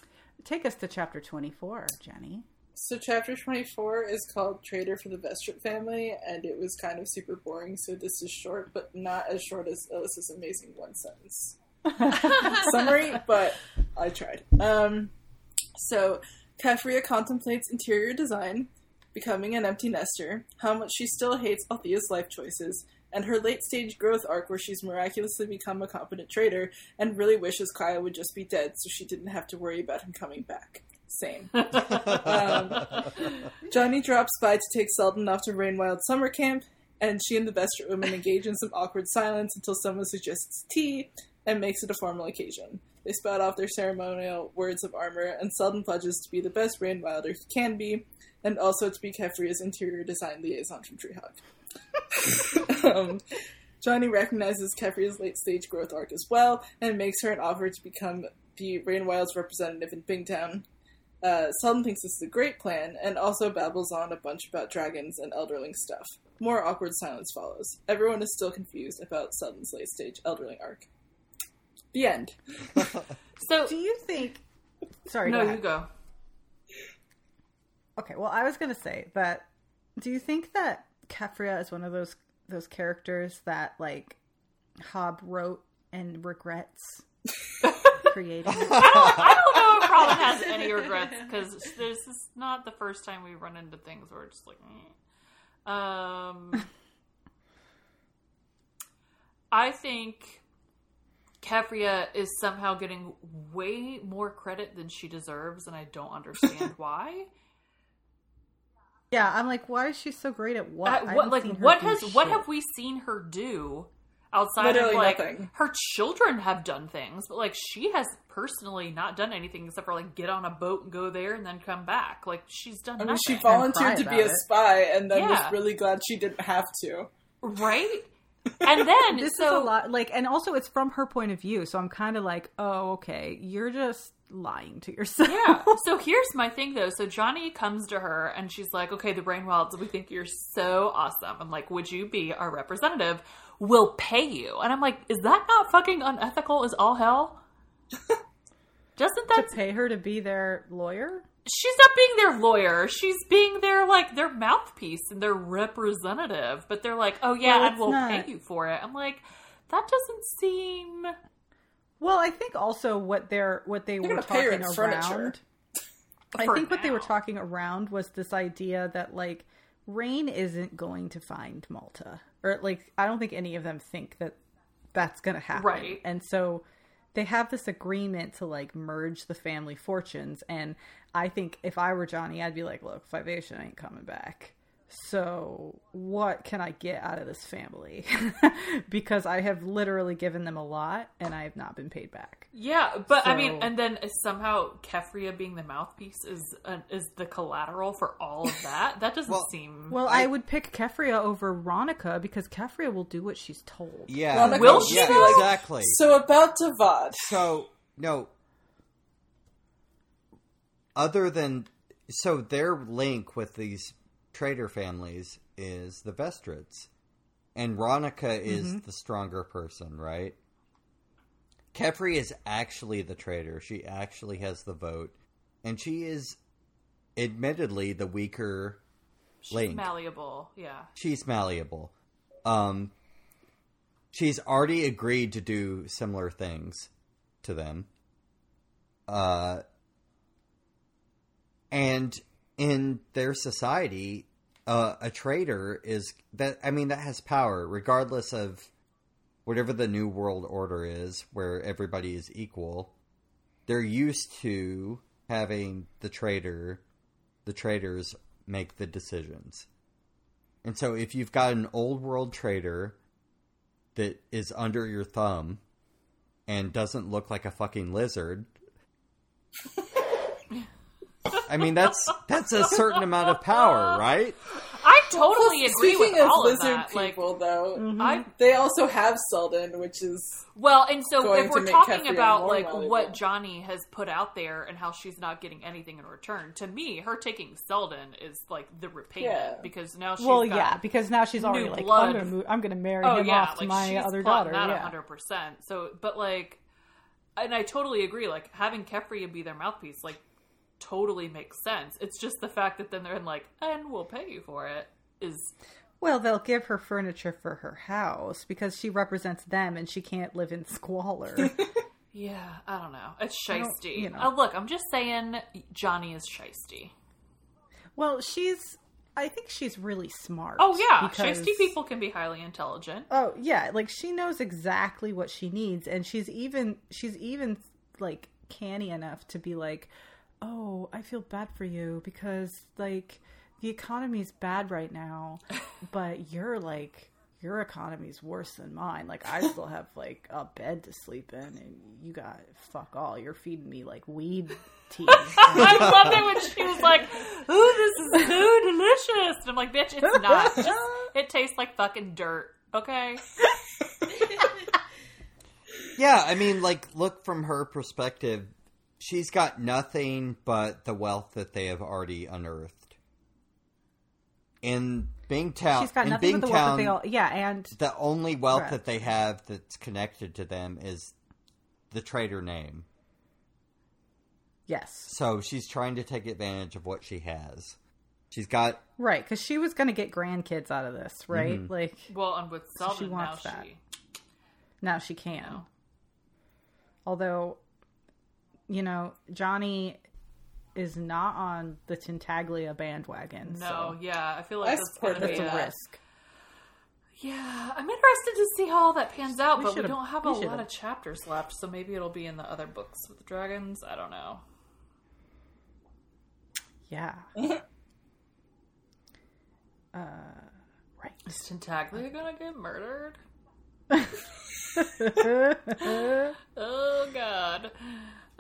take us to chapter twenty four, Jenny. So chapter 24 is called Trader for the Vestrit Family, and it was kind of super boring, so this is short, but not as short as Ellis's amazing one sentence summary, but I tried. Um, so Keffria contemplates interior design, becoming an empty nester, how much she still hates Althea's life choices, and her late stage growth arc where she's miraculously become a competent trader and really wishes Kyle would just be dead so she didn't have to worry about him coming back. Same. um, Jani drops by to take Selden off to Rainwild summer camp, and she and the Vestrit women engage in some awkward silence until someone suggests tea and makes it a formal occasion. They spout off their ceremonial words of armor, and Selden pledges to be the best Rainwilder he can be, and also to be Keffria's interior design liaison from Trehaug. um, Jani recognizes Keffria's late stage growth arc as well, and makes her an offer to become the Rainwild's representative in Bingtown. Uh, Selden thinks this is a great plan, and also babbles on a bunch about dragons and elderling stuff. More awkward silence follows. Everyone is still confused about Selden's late stage elderling arc. The end. So Do you think? Sorry, no, go you go. Okay, well, I was gonna say that. Do you think that Keffria is one of those those characters that like Hobb wrote and regrets creating? I don't, I don't know if Robin has any regrets because this is not the first time we run into things where it's just like, eh. um, I think Keffria is somehow getting way more credit than she deserves, and I don't understand why. Yeah, I'm like, why is she so great at what? Uh, what like what has what have we seen her do outside Literally of like nothing. her children have done things, but like she has personally not done anything except for like get on a boat and go there and then come back. Like she's done I mean, nothing, she volunteered to be a it. spy and then Yeah. was really glad she didn't have to. right? And then this so is a lot like and also it's from her point of view so i'm kind of like oh okay you're just lying to yourself Yeah. So here's my thing though. So Jani comes to her and she's like, "Okay, the Brain Wilds, we think you're so awesome. I'm like, would you be our representative? We'll pay you." And I'm like, "Is that not fucking unethical? Is all hell?" Doesn't to that? pay her to be their lawyer She's not being their lawyer. She's being their like their mouthpiece and their representative. But they're like, "Oh yeah, Well, and we'll not- pay you for it." I'm like, that doesn't seem. well i think also what they're what they were gonna pay her talking furniture. around i For think what they were talking around was this idea that like Reyn isn't going to find malta. Or like i don't think any of them think that that's gonna happen. Right. and so they have this agreement to like merge the family fortunes and i think if i were Jani i'd be like look Vivacia ain't coming back. So what can i get out of this family? Because i have literally given them a lot and i have not been paid back Yeah, but I mean, and then somehow Keffria being the mouthpiece is uh, is the collateral for all of that. That doesn't Well- seem. well i, would pick Keffria over ronica because Keffria will do what she's told Yeah, Ronica Will she yeah, be like, exactly. So about Tavad. So no. Other than so, their link with these trader families is the Vestrits, and Ronica is the stronger person, right? Keffria is actually the traitor. She actually has the vote, and she is, admittedly, the weaker she's link. malleable. Yeah. she's malleable. Um, she's already agreed to do similar things to them. Uh, and in their society, uh, a traitor is that. I mean, that has power, regardless of whatever the new world order is, where everybody is equal. They're used to having the trader, the traders make the decisions. And so if you've got an old world trader that is under your thumb and doesn't look like a fucking lizard, I mean that's that's a certain amount of power, right? I totally Well, agree Speaking with of all of lizard that. Like, people, though, Mm-hmm. I they also have Selden, which is well, and so Going if we're talking Keffria about like malleable. what Jani has put out there and how she's not getting anything in return, to me, her taking Selden is like the repayment Yeah. because now she's well got yeah because now she's already like blood. i'm gonna move i'm gonna marry oh him yeah, off to like my she's other plotting daughter that yeah hundred percent. So, but like, and I totally agree. Like having Keffria be their mouthpiece, like, totally makes sense. It's just the fact that then they're in like, and we'll pay you for it. Is Well, they'll give her furniture for her house because she represents them and she can't live in squalor. yeah, I don't know. It's shisty. you know. Oh, look, I'm just saying, Jani is shisty. well, she's. I think she's really smart. Oh yeah, because- shisty people can be highly intelligent. Oh yeah, like she knows exactly what she needs, and she's even she's even like canny enough to be like, "Oh, I feel bad for you because like the economy's bad right now, but you're like." Your economy's worse than mine. Like I still have like a bed to sleep in, and you got fuck all. You're feeding me like weed tea. I loved it when she was like, "Ooh, this is so delicious," and I'm like, "Bitch, it's not. Just, it tastes like fucking dirt." Okay. Yeah, I mean, like, look from her perspective. She's got nothing but the wealth that they have already unearthed. In Bingtown, She's got in nothing but the work that they all. Yeah, and the only wealth Correct. that they have that's connected to them is the trader name. yes, So she's trying to take advantage of what she has. She's got right, because she was going to get grandkids out of this, right? Mm-hmm. Like Well, and with So she Selden now, wants that. she now she can. No. Although, you know, Jani is not on the Tintaglia bandwagon. no, so yeah, I feel like I that's support gonna that's be a a risk. Yeah, I'm interested to see how all that pans out, We but we don't have we a lot should've. of chapters left, so maybe it'll be in the other books with the dragons. I don't know. Yeah. uh, right. Is Tintaglia gonna get murdered? Oh God.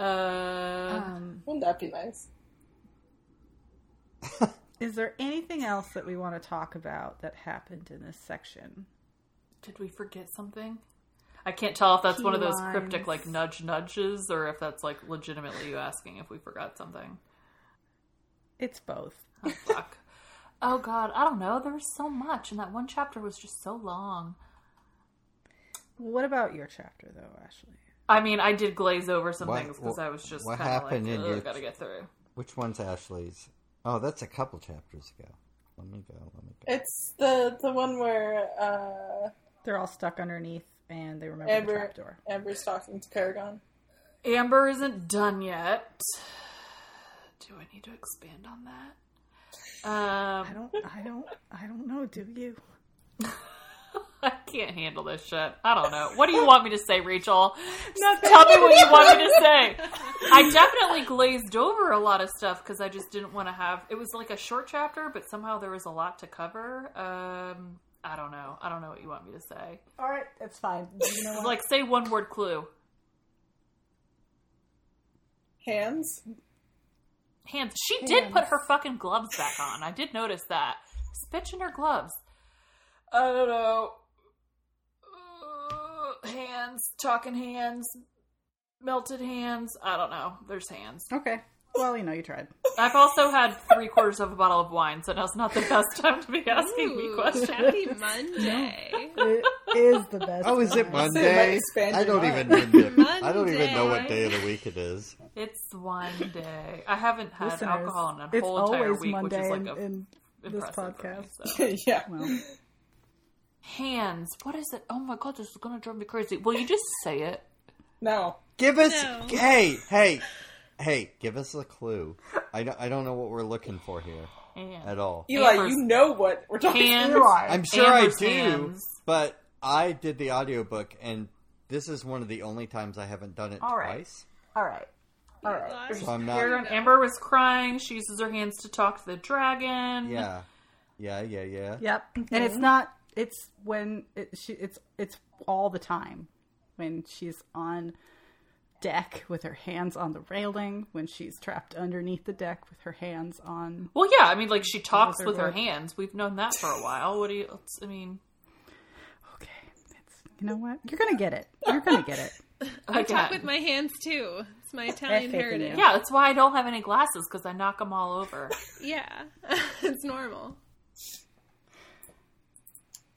Uh, um, Wouldn't that be nice? is there anything else that we want to talk about that happened in this section? did we forget something? I can't tell if that's Key one of those lines. cryptic like nudge nudges or if that's like legitimately you asking if we forgot something. It's both. Oh, fuck. oh God, I don't know. There was so much, and that one chapter was just so long. What about your chapter, though, Ashley? I mean, I did glaze over some What- things because I was just what kind of happened like, in "Ugh, your- gotta get through. Which one's Ashley's? Oh, that's a couple chapters ago. Let me go. Let me go. It's the the one where uh, They're all stuck underneath, and they remember Amber the trapdoor. Amber's talking to Paragon. Amber isn't done yet. Do I need to expand on that? Um, I don't. I don't. I don't know. Do you? I can't handle this shit. I don't know. What do you want me to say, Rachel? No, tell me what you want me to say. I definitely glazed over a lot of stuff because I just didn't want to have. It was like a short chapter, but somehow there was a lot to cover. Um, I don't know. I don't know what you want me to say. All right, that's fine. You know? Like, say one word clue. Hands. Hands. She did put her fucking gloves back on. I did notice that. Spitch in her gloves. I don't know. Hands. Talking hands. Melted hands. I don't know. There's hands. okay. Well, you know, you tried. I've also had three quarters of a bottle of wine, so now's not the best time to be asking me questions. Happy Monday. It is the best. Oh, is it. Monday? I don't even. mind. Know, I don't even know what day of the week it is. It's one day. I haven't had Listeners, alcohol in a it's whole entire week, Monday which is like in, a in this impressive for me, podcast. so. yeah. Well, Hands. What is it? Oh my god, this is gonna drive me crazy. Will you just say it? No. Give us. No. Hey, hey, hey! Give us a clue. I don't. I don't know what we're looking for here Hands. at all. Eli, Amber's- you know what we're talking Hands. about. I'm sure Amber's I do, hands. but I did the audiobook, and this is one of the only times I haven't done it All right. twice. all right. All right. So I'm not. Amber, Amber was crying. She uses her hands to talk to the dragon. Yeah, yeah, yeah, yeah. Yep. And it's not. It's when it, she. It's it's all the time when she's on deck with her hands on the railing. When she's trapped underneath the deck with her hands on. Well, yeah. I mean, like she talks with her good. hands. We've known that for a while. What do you? it's- I mean, Okay. It's you know what? You're gonna get it. You're gonna get it. I talk with my hands too. It's my Italian faith in you. heritage. Yeah, that's why I don't have any glasses because I knock them all over. Yeah, it's normal.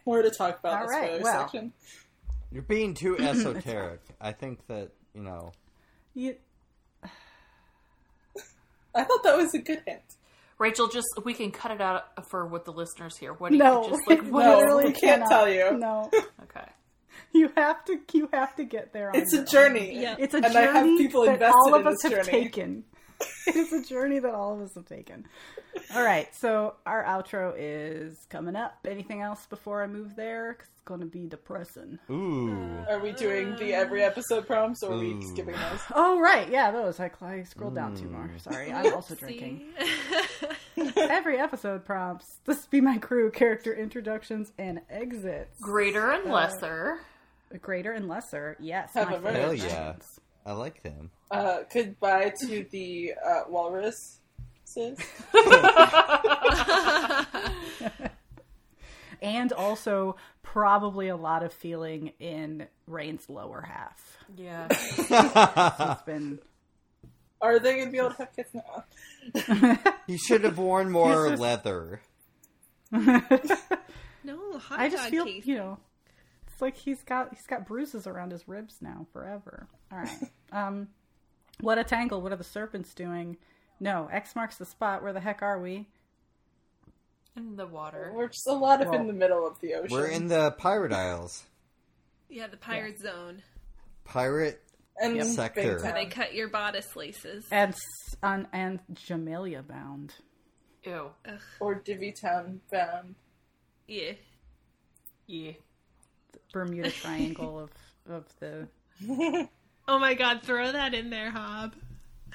More to talk about All this right, spoiler well. section. You're being too esoteric. I think that you know. You, I thought that was a good hint. Rachel, just we can cut it out for what the listeners hear. What do no, you just like? What No, literally we can't cannot. tell you. No, Okay. you have to. You have to get there. On It's your a own. journey. Yeah. It's a And journey I have people that invested all of in us have journey. taken. it is a journey that all of us have taken. All right, so our outro is coming up. Anything else before I move there? 'Cause it's going to be depressing. Ooh. Are we doing the every episode prompts or are we skipping those? Oh right, yeah, those. I, I scrolled down too more. Mm. Sorry, I'm also drinking. Every episode prompts. This be my crew character introductions and exits. Greater and lesser. Greater and lesser. Yes, Have my a very- favorite Hell yeah. things. I like them. Uh, goodbye to the uh, walrus. And also probably a lot of feeling in Rain's lower half. Yeah. It's been Are they going to be able to have kids now? He should have worn more just- leather. no, hot I just dog feel case. you know, it's like he's got he's got bruises around his ribs now forever. All right. um, what a tangle! What are the serpents doing? No, X marks the spot. Where the heck are we? In the water. We're just a lot of Well, in the middle of the ocean. We're in the Pirate Isles. Yeah, the pirate zone Pirate. and Sector. Big where they cut your bodice laces. And s- on and Jamaillia bound. Ew. or Divvytown bound. Yeah. Yeah. Bermuda Triangle of of the. Oh my god, throw that in there, Hobb.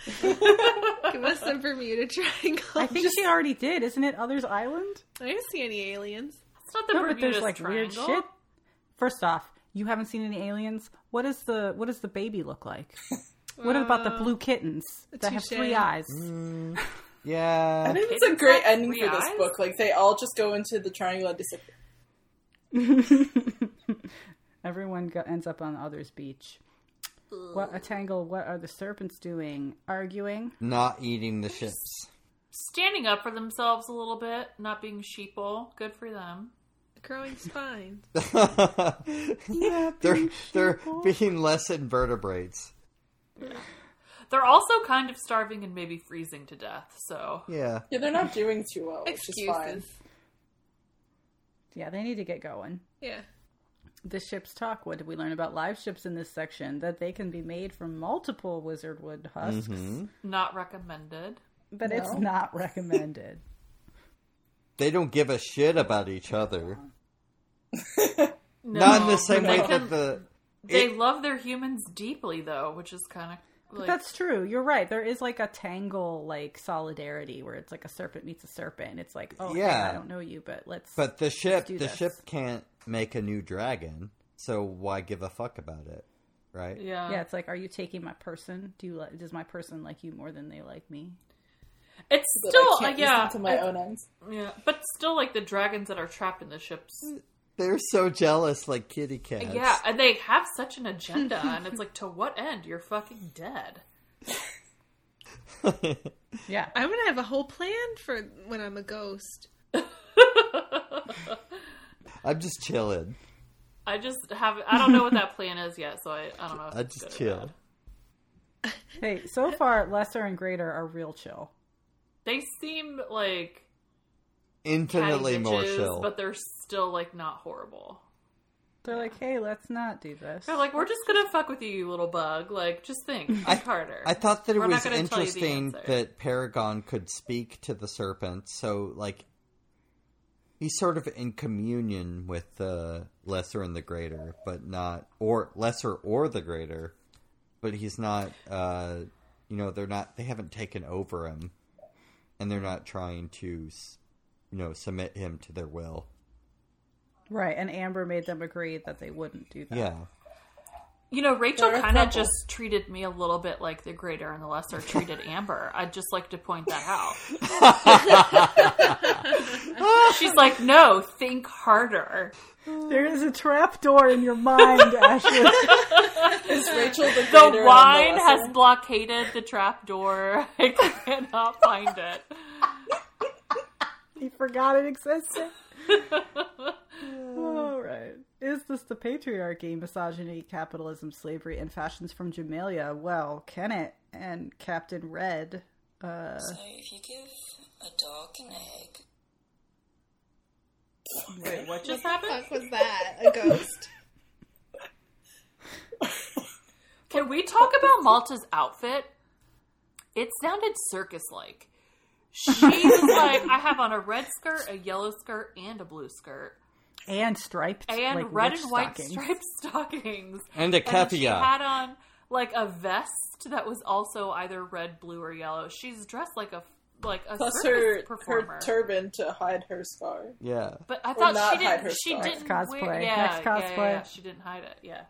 Give us some Bermuda Triangle. I think she already did, isn't it? Others Island. I didn't see any aliens. It's not the no, but Bermuda's there's like triangle. weird shit. First off, You haven't seen any aliens? What is the what does the baby look like? What about the blue kittens that have touche. three eyes? Mm, I yeah. think it's a Kittens great have ending three for this eyes? book. Like they all just go into the triangle and disappear. Everyone go- ends up on the other's beach. What a tangle! What are the serpents doing? Arguing? Not eating the ships. Standing up for themselves a little bit, not being sheeple. Good for them. Growing spines. they're they're being less invertebrates. They're also kind of starving and maybe freezing to death. So Yeah. Yeah, they're not doing too well, which is fine. Excuses. Yeah, they need to get going. Yeah. The ships talk. What did we learn about live ships in this section? That they can be made from multiple wizard wood husks, mm-hmm. not recommended. but it's not recommended. They don't give a shit about each other. Uh-huh. No, Not in the same way can- that the They it- love their humans deeply, though, which is kind of like That's true. You're right. There is like a tangle like solidarity where it's like a serpent meets a serpent. It's like, oh yeah, Yeah. I don't know you, but let's. but the ship do the this. ship can't make a new dragon, so why give a fuck about it, right? yeah, yeah, it's like, are you taking my person? Do you like? Does my person like you more than they like me? It's But still I uh, can't use yeah, to my it's- own ends. yeah, but still like the dragons that are trapped in the ships. They're so jealous, like kitty cats. Yeah, and they have such an agenda, and it's like, to what end? You're fucking dead. Yeah, I'm gonna have a whole plan for when I'm a ghost. I'm just chilling. I just have I don't know what that plan is yet, so I, I don't know. If I just chill. hey, so far lesser and greater are real chill. They seem like Infinitely catty more chill. but they're still like not horrible. They're like, hey, let's not do this. They're like, we're just gonna fuck with you, you little bug. Like, just think, think I, harder. I thought that it We're was gonna tell you the interesting that Paragon could speak to the serpent, so like he's sort of in communion with the lesser and the greater, but not or lesser or the greater, but he's not. uh You know, they're not. They haven't taken over him, and they're not trying to, you know, submit him to their will. Right, and Amber made them agree that they wouldn't do that. Yeah, You know, Rachel kind of just treated me a little bit like the greater and the lesser treated Amber. I'd just like to point that out. She's like, no, think harder. There is a trap door in your mind, Ashley. Is Rachel the The wine the has blockaded the trap door. I cannot find it. you forgot it existed. All right. Is this the patriarchy, misogyny, capitalism, slavery, and fashions from Jamaillia? Well, Kennit and Captain Red. Uh, So if you give a dog an egg, Wait, what just happened? Fuck was that? A ghost? Can we talk about Malta's outfit? It sounded circus like. She was like, I have on a red skirt, a yellow skirt, and a blue skirt. And striped, And like, red and white stockings. striped stockings. and a And she had on like a vest that was also either red, blue, or yellow. She's dressed like a like a Plus circus her, performer. her turban to hide her scar. yeah, but I thought she didn't. her She scar. didn't Next wear. cosplay. Yeah, Next yeah, yeah, yeah, She didn't hide it. Yeah,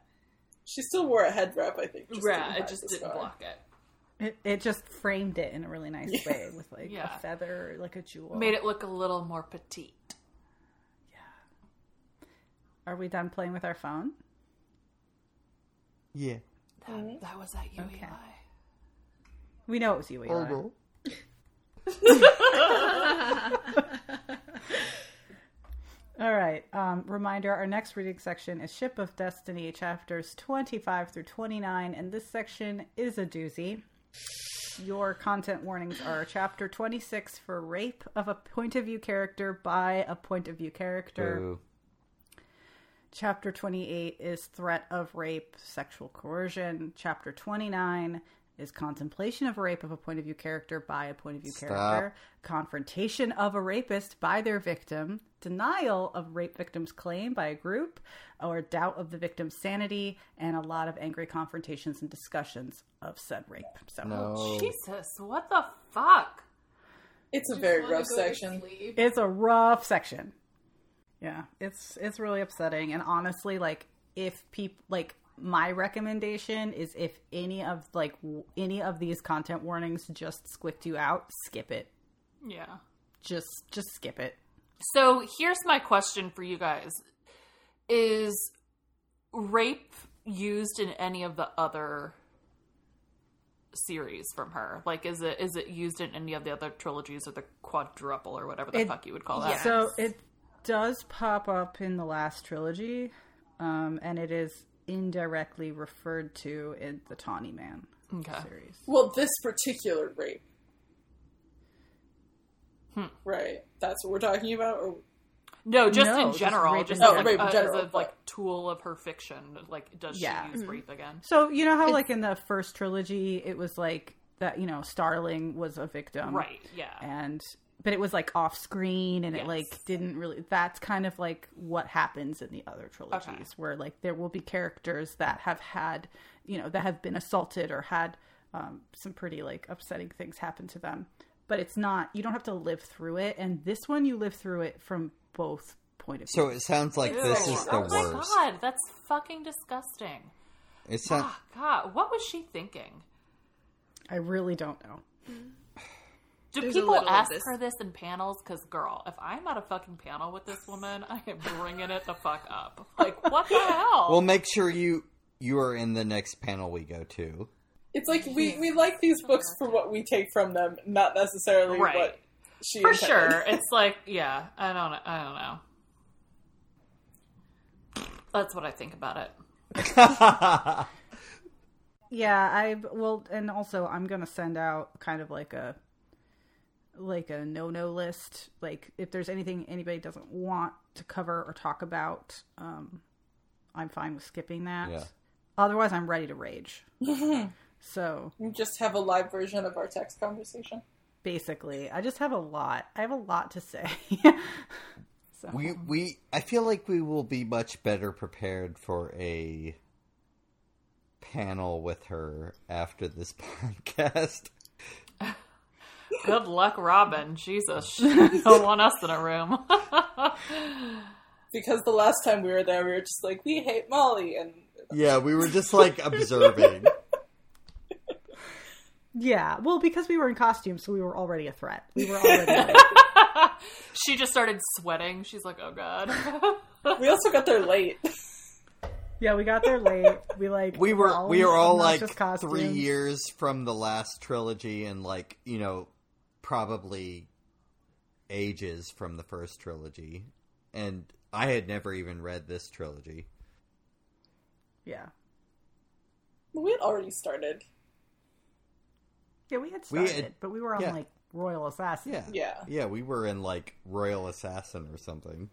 She still wore a head wrap, I think. Just yeah. It just didn't scar. block it. It, it just framed it in a really nice way with like Yeah. a feather, like a jewel. Made it look a little more petite. Are we done playing with our phone? yeah. That, that was at you, Okay. Eli. We know it was you, Eli. All right. Um, reminder our next reading section is Ship of Destiny, chapters 25 through 29, and this section is a doozy. Your content warnings are chapter 26 for rape of a point of view character by a point of view character. Boo. Chapter 28 is threat of rape, sexual coercion. Chapter 29 is contemplation of rape of a point of view character by a point of view Stop. character. Confrontation of a rapist by their victim. Denial of rape victim's claim by a group, or doubt of the victim's sanity, and a lot of angry confrontations and discussions of said rape. So No. Jesus, what the fuck? It's a very rough section. it's a rough section. Yeah, it's it's really upsetting, and honestly, like if people like my recommendation is if any of like w- any of these content warnings just squicked you out, skip it. Yeah. Just just skip it. So here's my question for you guys: Is rape used in any of the other series from her? Like, is it is it used in any of the other trilogies or the quadruple or whatever the It- fuck you would call that? So it does pop up in the last trilogy, um, and it is indirectly referred to in the Tawny Man Okay. series. Well, this particular rape. Hmm. Right. That's what we're talking about? Or No, just No, in just general, rape just, in as, general. a, Oh, rape in as a but- like tool of her fiction. Like, does Yeah. she use rape again? So you know how like in the first trilogy, it was like that. You know, Starling was a victim, Right. Yeah. and but it was like off screen and it like didn't really that's kind of like what happens in the other trilogies Okay. where like there will be characters that have had you know that have been assaulted or had um, some pretty like upsetting things happen to them but it's not you don't have to live through it and this one you live through it from both point of view So it sounds like this is the oh my god, that's fucking disgusting. It sounds. Ah, God, what was she thinking? i really don't know Do There's people ask this. her this in panels? Because, girl, if I'm at a fucking panel with this woman, I am bringing it the fuck up. Like, what the hell? Well, make sure you you are in the next panel we go to. it's like we, we like these books for what we take from them, not necessarily Right. what she For intended. sure. It's like, yeah, I don't, I don't know. That's what I think about it. Yeah, I well, and also I'm gonna send out kind of like a like a no no list. Like if there's anything anybody doesn't want to cover or talk about, um, I'm fine with skipping that. Yeah. Otherwise, I'm ready to rage. so We just have a live version of our text conversation. basically, I just have a lot. I have a lot to say. so We we I feel like we will be much better prepared for a panel with her after this podcast. Good luck, Robin. Jesus. She don't want us in a room. Because the last time we were there, we were just like, we hate Molly. And Yeah, we were just like observing. yeah, well, because we were in costume, so we were already a threat. We were already. she just started sweating. She's like, oh, God. we also got there late. yeah, we got there late. We like We were all we in were all like three years from the last trilogy and like, you know, probably ages from the first trilogy. And I had never even read this trilogy. Yeah. We had already started. Yeah, we had We started, had- but we were on yeah. like Royal Assassin. Yeah. Yeah. Yeah, we were in like Royal Assassin or something.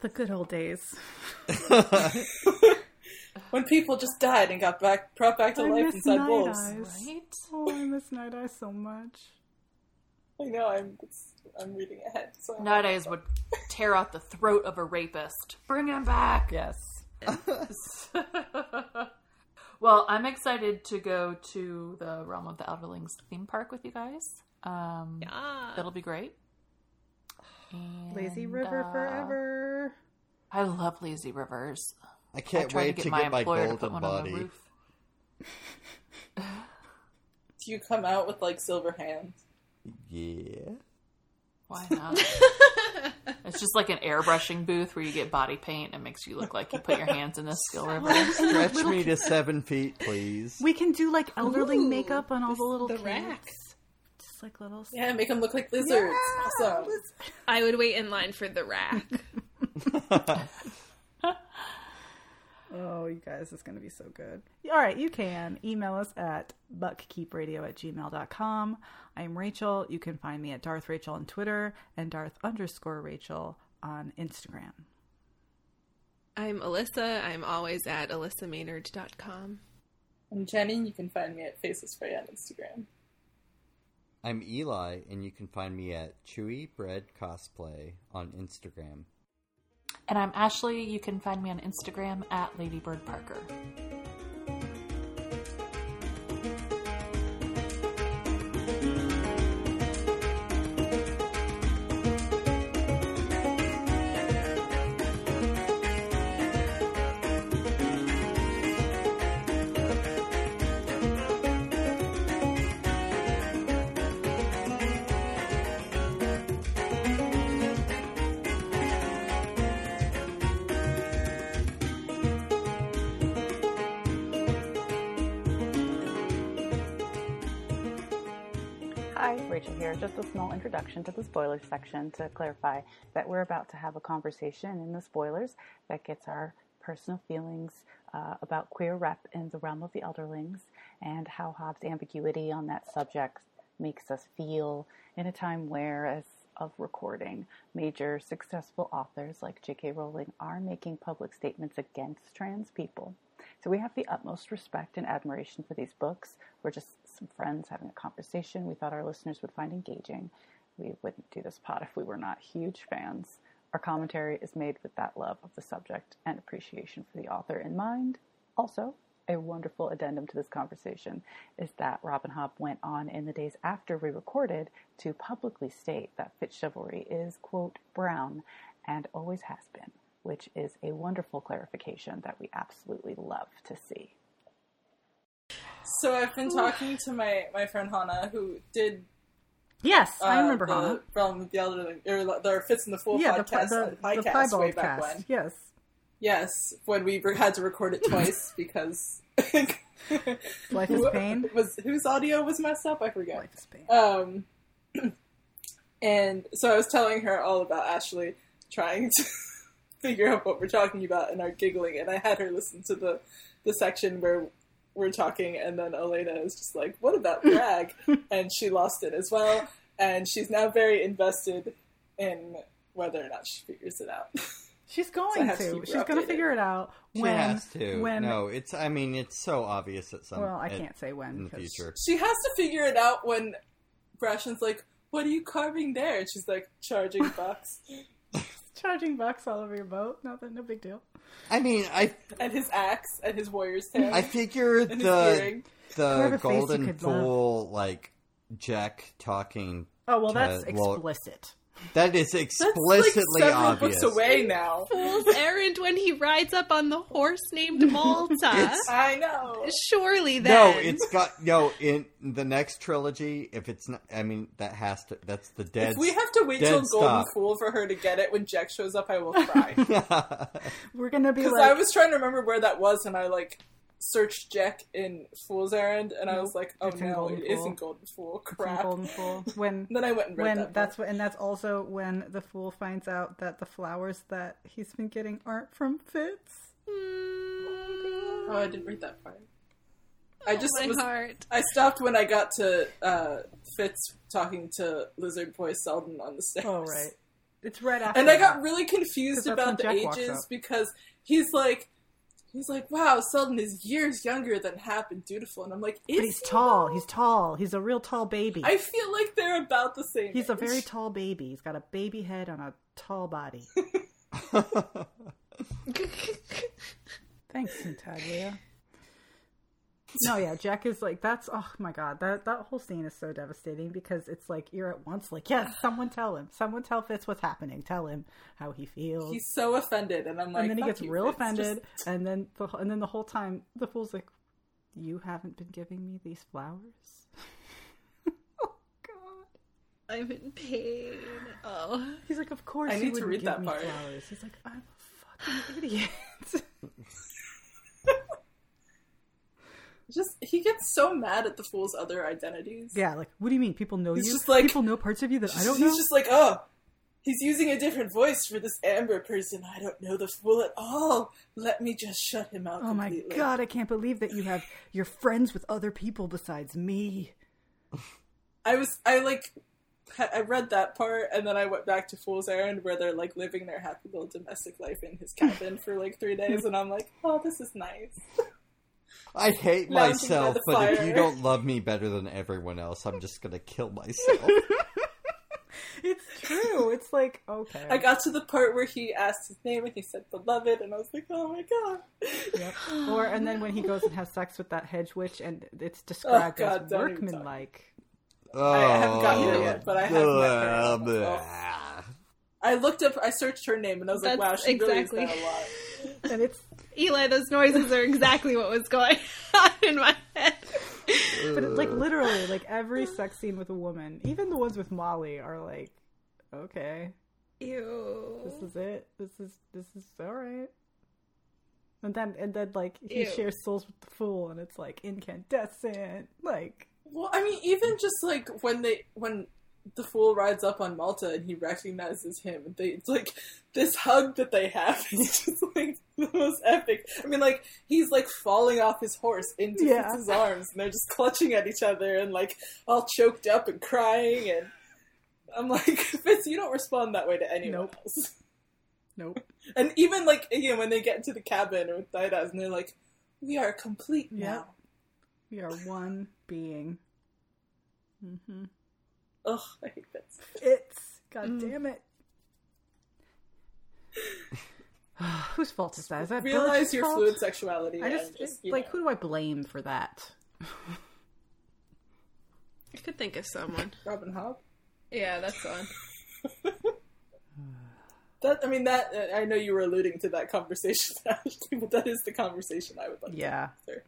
The good old days. When people just died and got back brought back to I life miss inside Night wolves. Eyes. right? Oh, I miss Nighteyes so much. I know, I'm it's, I'm reading ahead. So I'm Nighteyes would tear out the throat of a rapist. Bring him back. Yes. well, I'm excited to go to the Realm of the Elderlings theme park with you guys. Um, Ah. That'll be great. And, Lazy River uh, forever. I love lazy rivers. I I can't tried wait to get to my get my employer to put golden one on the body. Do you come out with like silver hands? Yeah. Why not? it's just like an airbrushing booth where you get body paint and it makes you look like you put your hands in the skill river. Stretch me to seven feet, please. We can do like elderly Ooh, makeup on all the little the kids. rack. Just like little. Yeah, make them look like lizards. awesome. I would wait in line for the rack. Oh, you guys, it's going to be so good. All right, you can email us at buckkeepradio at gmail.com. I'm Rachel. You can find me at Darth Rachel on Twitter and Darth underscore Rachel on Instagram. I'm Alyssa. I'm always at alyssamaynard.com. I'm Jenny. You can find me at Faces Frey on Instagram. I'm Eli, and you can find me at Chewy Bread Cosplay on Instagram. And I'm Ashley. You can find me on Instagram at Ladybird introduction to the spoilers section to clarify that we're about to have a conversation in the spoilers that gets our personal feelings uh, about queer rep in the realm of the Elderlings and how Hobb's ambiguity on that subject makes us feel in a time where, as of recording, major successful authors like J.K. Rowling are making public statements against trans people. So we have the utmost respect and admiration for these books. We're just some friends having a conversation we thought our listeners would find engaging. We wouldn't do this pod if we were not huge fans. Our commentary is made with that love of the subject and appreciation for the author in mind. Also, a wonderful addendum to this conversation is that Robin Hobb went on in the days after we recorded to publicly state that Fitzchivalry is, quote, brown and always has been, which is a wonderful clarification that we absolutely love to see. So I've been talking to my, my friend Hannah, who did Yes, I uh, remember the Hannah. Of the Elderling, or the Fitz in the Fool Yeah, podcast, the, the, podcast way back cast. when. Yes. Yes, when we had to record it twice because Life is pain. was whose audio was messed up. I forget. Life is pain. Um, and so I was telling her all about Ashley trying to figure out what we're talking about and our giggling, and I had her listen to the the section where we're talking, and then Elena is just like, "What about drag?" and she lost it as well, and she's now very invested in whether or not she figures it out. She's going have to to. She's going to figure it out when. She has to. When no, it's. I mean, it's so obvious at some. well, I at- can't say when in the future. she has to figure it out when Brashen's like, "What are you carving there?" And she's like, "Charging bucks." Charging bucks all over your boat. Nothing, no big deal. I mean, I and his axe and his warrior's tail. I figure the the a face you golden could fool like Jek talking. Oh well, to- that's well, explicit. That is That's explicitly like several obvious. books away now. Fool's errand when he rides up on the horse named Malta. I know. Surely that. No, it's got no in the next trilogy. If it's not, I mean, that has to. That's the dead. If we have to wait dead till Golden. Fool for her to get it when Jek shows up, I will cry. We're gonna be Because like, I was trying to remember where that was, and I like searched Jek in Fool's Errand, and I was like, "Oh It's no, Golden it Fool. isn't Golden Fool." it's in Crap. Golden Fool when Then I went and read when that. that's what, and that's also when the fool finds out that the flowers that he's been getting aren't from Fitz. Oh, I didn't read that part. I just my was. heart. I stopped when I got to uh, Fitz talking to Lizard Boy Selden on the stairs. Oh right, it's right after. And I got really confused about the Jack ages because he's like, he's like, wow, Selden is years younger than Hap and Dutiful, and I'm like, is But he's he, tall. though? He's tall. He's a real tall baby. I feel like they're about the same. He's a very tall baby. He's got a baby head on a tall body. Thanks, Tintaglia. No, yeah, Jek is like that's oh my god, that that whole scene is so devastating because it's like you're at once like, yes, someone tell him. Someone tell Fitz what's happening. Tell him how he feels. He's so offended, and I'm like, and then he gets you, real Fitz, offended just- and then the and then the whole time the fool's like, You haven't been giving me these flowers? oh god. I'm in pain. Oh. He's like, Of course I you need to read give that part. flowers. He's like, I'm a fucking idiot. just he gets so mad at the fool's other identities. Yeah, like, what do you mean? People know He's you? just like- People know parts of you that I don't he's know? He's just like, oh, he's using a different voice for this Amber person. I don't know the fool at all. Let me just shut him out. Oh my god, I can't believe that you have you're friends with other people besides me. I was I like I read that part and then I went back to Fool's Errand where they're like living their happy little domestic life in his cabin for like three days and I'm like, oh, this is nice. I hate myself, the but if you don't love me better than everyone else, I'm just gonna kill myself. It's true. It's like okay. I got to the part where he asked his name and he said beloved and I was like, oh my god. Yep. Or and then when he goes and has sex with that hedge witch and it's described Oh, God, as don't even workmanlike. oh, I haven't gotten there yet, but I have met her. blah, blah. I looked up, I searched her name and I was like, wow, That's she exactly- really is that a lot. And it's Eli, those noises are exactly what was going on in my head. but it's like literally like every sex scene with a woman, even the ones with Molly are like, okay, Ew. this is it. This is this is all right. And then and then like he Ew. shares souls with the fool, and it's like incandescent. Like Well, I mean, even just like when they when the fool rides up on Malta and he recognizes him, they it's like this hug that they have is just like the most epic. I mean, like he's like falling off his horse into Yeah. Fitz's arms, and they're just clutching at each other and like all choked up and crying. And I'm like, Fitz, you don't respond that way to anyone Nope. else. Nope. And even like again when they get into the cabin with Didas and they're like, "We are complete now." We are one being. hmm Ugh, I hate Fitz. It's god damn it. Whose fault is that? Is that Realize Birch's your fault? fluid sexuality. I just, just you like know. who do I blame for that? I could think of someone. Robin Hobb. Yeah, that's one. That I mean that uh, I know you were alluding to that conversation, but that is the conversation I would like. to Yeah. have.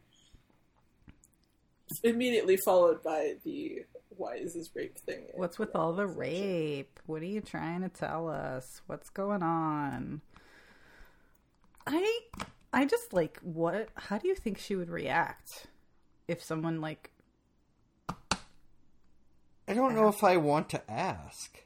Immediately followed by the why is this rape thing? What's with all the rape? What are you trying to tell us? What's going on? I I just like what how do you think she would react if someone like I don't know if I want to ask.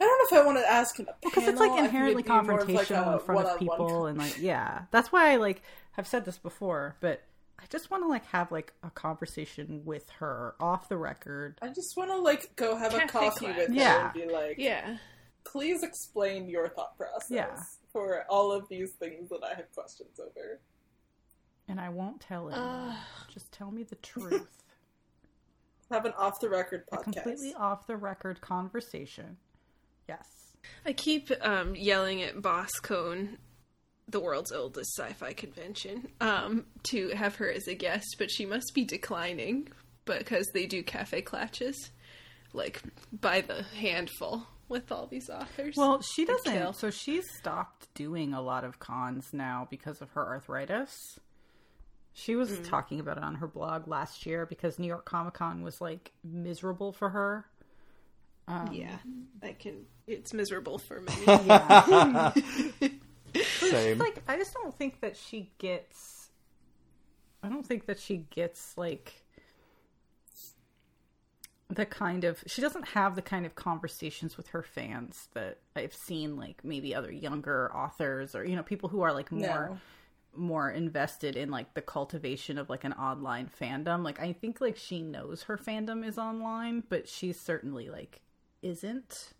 I don't know if I want to ask in a because it's like inherently it'd be more of, like, confrontational a in front of one-on-one people and like yeah that's why i like have said this before but i just want to like have like a conversation with her off the record I just want to like go have a coffee class. with her Yeah. and be like, Yeah. please explain your thought process Yeah. for all of these things that I have questions over. and i won't tell anyone Uh. just tell me the truth Have an off the record a podcast. completely off the record conversation yes I keep um, yelling at Boss Cone, the world's oldest sci-fi convention, um, to have her as a guest, but she must be declining because they do kaffeeklatsches, like by the handful with all these authors. well she doesn't so she's stopped doing a lot of cons now because of her arthritis she was Mm. talking about it on her blog last year because new york comic-con was like miserable for her yeah, I can. It's miserable for me. Same. like I just don't think that she gets I don't think that she gets like the kind of she doesn't have the kind of conversations with her fans that I've seen like maybe other younger authors or you know people who are like more No. more invested in like the cultivation of like an online fandom like I think like she knows her fandom is online but she certainly like isn't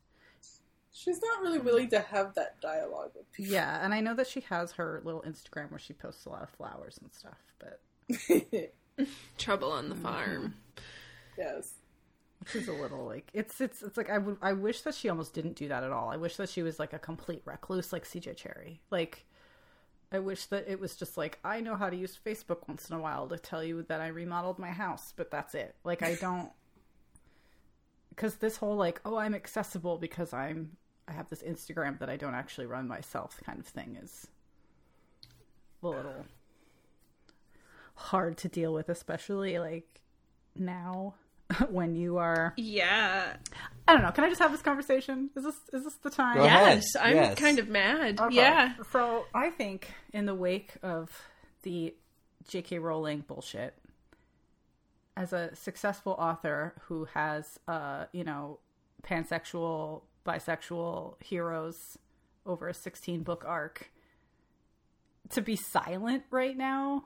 She's not really willing to have that dialogue with people. Yeah, and I know that she has her little Instagram where she posts a lot of flowers and stuff, but Trouble on the farm. Mm-hmm. yes. which is a little like it's it's it's like I would I wish that she almost didn't do that at all. I wish that she was like a complete recluse like CJ Cherryh. Like I wish that it was just like I know how to use Facebook once in a while to tell you that I remodeled my house, but that's it. Like I don't cuz this whole like oh I'm accessible because I'm I have this Instagram that I don't actually run myself kind of thing is a little hard to deal with especially like now when you are Yeah. I don't know. Can I just have this conversation? Is this is this the time? Go ahead. Yes, I'm Yes. kind of mad. Okay. Yeah. So I think in the wake of the J.K. Rowling bullshit, as a successful author who has, uh, you know, pansexual, bisexual heroes over a 16 book arc, to be silent right now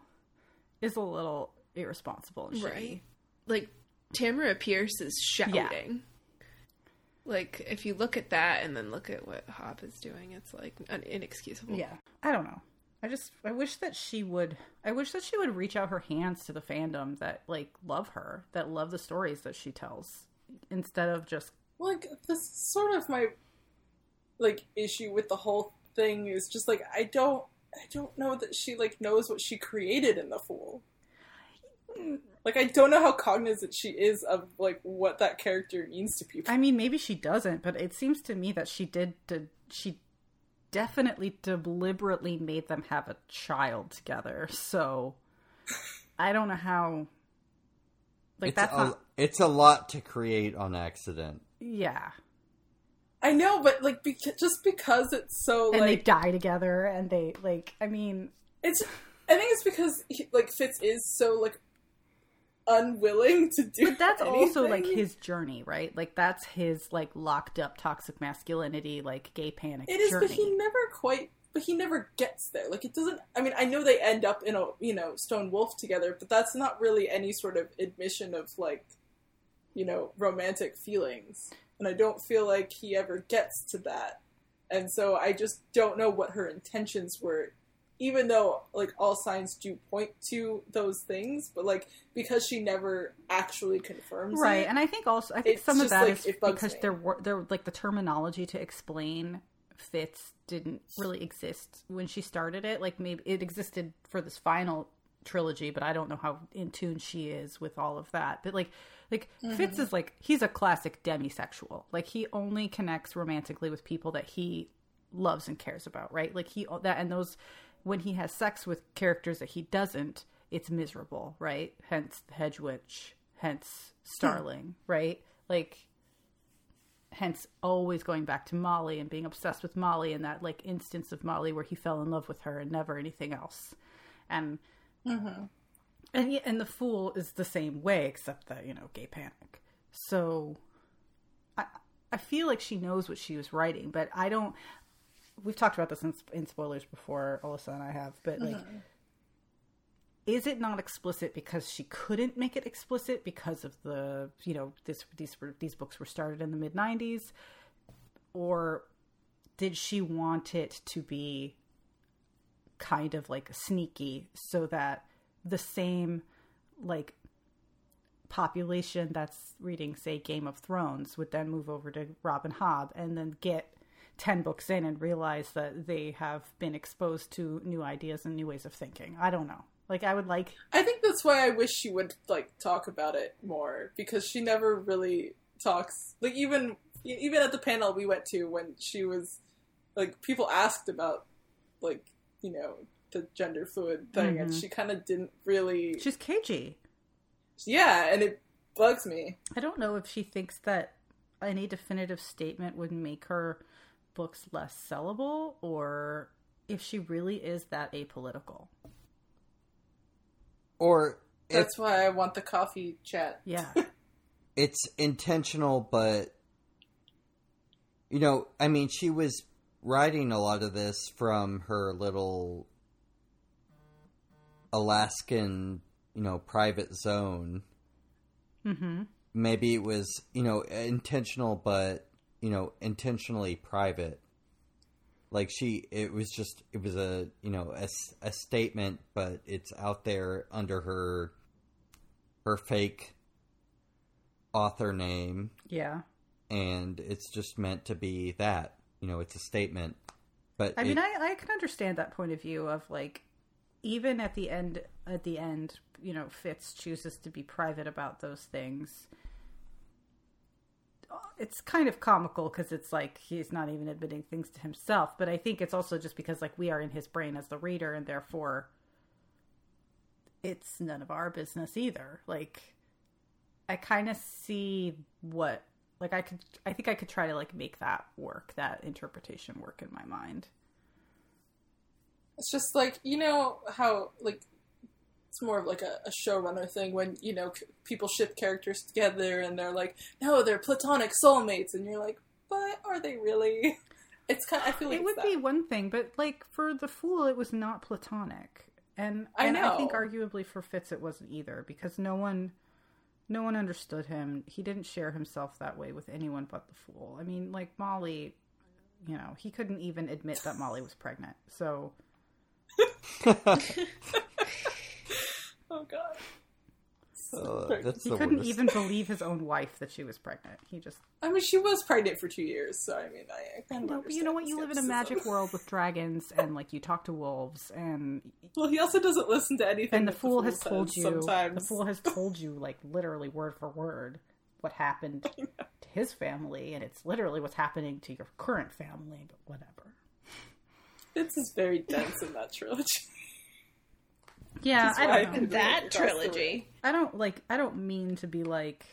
is a little irresponsible and shitty. Right. Like Tamora Pierce is shouting. Like if you look at that and then look at what Hobb is doing, it's like un- inexcusable. Yeah. I don't know. I just I wish that she would I wish that she would reach out her hands to the fandom that like love her, that love the stories that she tells instead of just Like this is sort of my like issue with the whole thing is just like I don't I don't know that she like knows what she created in the fool. Like I don't know how cognizant she is of like what that character means to people. I mean maybe she doesn't, but it seems to me that she did did she definitely deliberately made them have a child together. So I don't know how like it's, that's a, not it's a lot to create on accident. Yeah. I know, but like beca- just because it's so And they die together and they like I mean it's I think it's because he, like Fitz is so like unwilling to do. But that's also like his journey, right? Like that's his like locked up toxic masculinity, like gay panic It is, journey. but he never quite. But he never gets there. Like it doesn't. I mean, I know they end up in a you know Stone Wolf together, but that's not really any sort of admission of like, you know, romantic feelings. And I don't feel like he ever gets to that. And so I just don't know what her intentions were, even though like all signs do point to those things. But like because she never actually confirms it. right it, and i think also i think some of that like, is because there were there like the terminology to explain fits didn't really exist when she started it like maybe it existed for this final trilogy but i don't know how in tune she is with all of that but like like fitz Mm-hmm. is like he's a classic demisexual. Like he only connects romantically with people that he loves and cares about right? Like he that and those when he has sex with characters that he doesn't it's miserable right? Hence the hedge witch hence starling right? Like hence always going back to molly and being obsessed with molly and that like instance of molly where he fell in love with her and never anything else. And and yeah, and the fool is the same way except that you know gay panic. So i i feel like she knows what she was writing but i don't we've talked about this in, in spoilers before alyssa and i have but like mm-hmm. is it not explicit because she couldn't make it explicit because of the you know this these were these books were started in the mid 90s or did she want it to be kind of like sneaky so that the same like population that's reading say Game of Thrones would then move over to Robin Hobb and then get 10 books in and realize that they have been exposed to new ideas and new ways of thinking. I don't know. Like I would like I think that's why I wish she would like talk about it more because she never really talks. Like even even at the panel we went to when she was like people asked about like you know the gender fluid thing and mm-hmm. she kind of didn't really she's cagey. yeah and it bugs me. I don't know if she thinks that any definitive statement would make her books less sellable or if she really is that apolitical. Or if That's why I want the coffee chat. Yeah. it's intentional, but you know, I mean, she was writing a lot of this from her little Alaskan, you know, private zone. mhm. Maybe it was, you know, intentional, but you know, intentionally private. Like she, it was just, it was a, you know, a, a statement, but it's out there under her, her fake author name Yeah. and it's just meant to be that you know it's a statement but I mean, it- I, I can understand that point of view of like, even at the end, at the end, you know, Fitz chooses to be private about those things. It's kind of comical because it's like he's not even admitting things to himself. But I think it's also just because like we are in his brain as the reader, and therefore, it's none of our business either. Like, I kind of see what like I could. I think I could try to like make that work, that interpretation work in my mind. It's just like you know how like it's more of like a, a showrunner thing when you know c- people ship characters together and they're like, no, they're platonic soulmates, and you're like, but are they really? It's kind. I feel like it would that. be one thing, but like for the fool, it was not platonic, and I and I think arguably for Fitz, it wasn't either because no one, no one understood him. He didn't share himself that way with anyone but the fool. I mean, like Molly, you know, he couldn't even admit that Molly was pregnant. So Oh god. uh, that's he couldn't worst. even believe his own wife that she was pregnant. He just I mean, she was pregnant for two years, so I mean, I, I kind of. no, but you know what? You live in a magic world with dragons, and like you talk to wolves, and Well, he also doesn't listen to anything. and the that fool has says told you Sometimes the fool has told you like literally word for word what happened to his family and it's literally what's happening to your current family but whatever It's is very dense in that trilogy. yeah i don't know that Across the room. trilogy. i don't like i don't mean to be like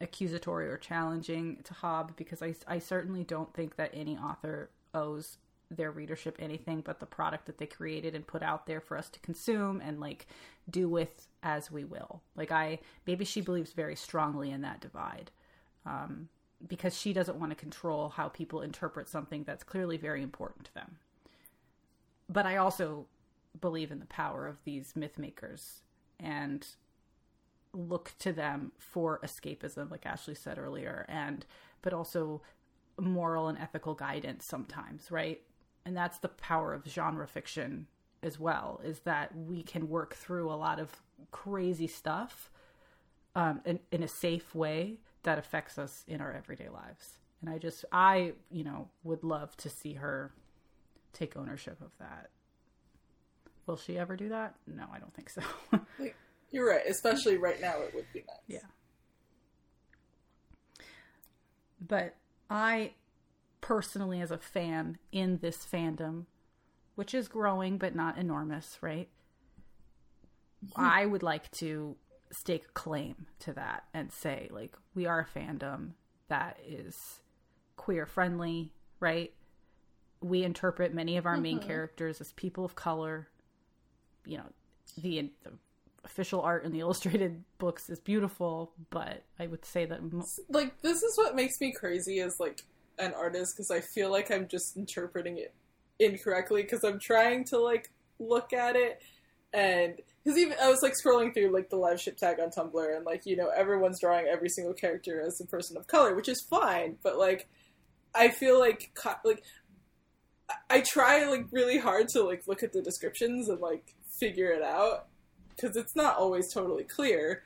accusatory or challenging to hobb because i, I certainly don't think that any author owes their readership anything but the product that they created and put out there for us to consume and like do with as we will. Like I maybe she believes very strongly in that divide. Um, because she doesn't want to control how people interpret something that's clearly very important to them. But I also believe in the power of these myth makers and look to them for escapism like Ashley said earlier and but also moral and ethical guidance sometimes, right? And that's the power of genre fiction as well, is that we can work through a lot of crazy stuff um, in, in a safe way that affects us in our everyday lives. And I just, I, you know, would love to see her take ownership of that. Will she ever do that? No, I don't think so. You're right. Especially right now, it would be nice. Yeah. But I personally, as a fan in this fandom, which is growing but not enormous, right? Hmm. I would like to stake a claim to that and say, like, we are a fandom that is queer friendly, right? We interpret many of our main mm-hmm. characters as people of color. You know, the, the official art in the illustrated books is beautiful, but I would say that mo- Like this is what makes me crazy as like an artist because I feel like I'm just interpreting it incorrectly because I'm trying to like look at it and because even I was like scrolling through like the live ship tag on Tumblr and like you know everyone's drawing every single character as a person of color, which is fine, but like I feel like co- like I- I try like really hard to like look at the descriptions and like figure it out because it's not always totally clear.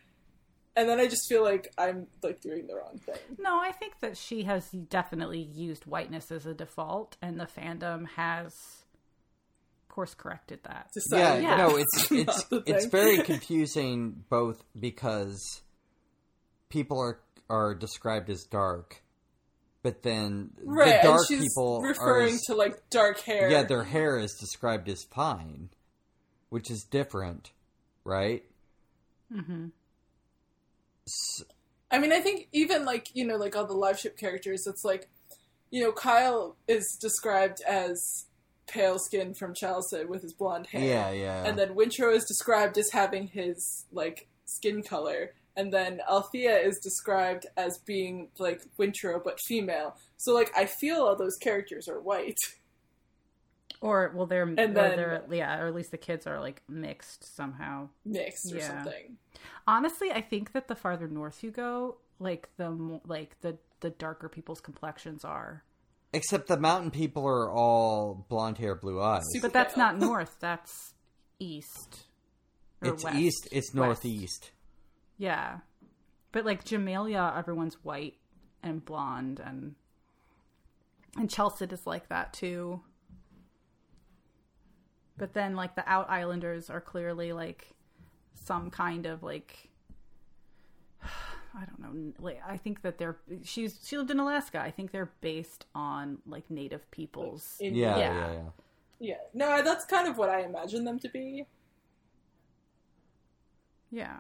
And then I just feel like I'm like doing the wrong thing. No, I think that she has definitely used whiteness as a default, and the fandom has course corrected that. Yeah, Decided Yeah. no, it's it's it's very confusing both because people are are described as dark, but then right. the and dark she's people referring are to like dark hair. yeah, their hair is described as fine, which is different, right? hmm I mean, I think even like you know, like all the live ship characters, it's like you know, Kyle is described as pale skin from childhood with his blonde hair. Yeah, yeah. And then Wintrow is described as having his like skin color, and then Althea is described as being like Wintrow but female. So like I feel all those characters are white. Or well, they're And or then- they're yeah, or at least the kids are like mixed somehow. mixed or Yeah. something. Honestly, I think that the farther north you go, like the like the the darker people's complexions are. Except the mountain people are all blonde hair, blue eyes. Super But that's not north. That's east. Or It's west. east. It's West. northeast. Yeah, but like Jamaillia, everyone's white and blonde, and and Chalced is like that too. But then, like the Out Islanders are clearly like some kind of like I don't know. Like I think that they're she's she lived in Alaska. I think they're based on like native peoples. In- Yeah, Yeah. yeah, yeah. Yeah. No, that's kind of what I imagine them to be. Yeah,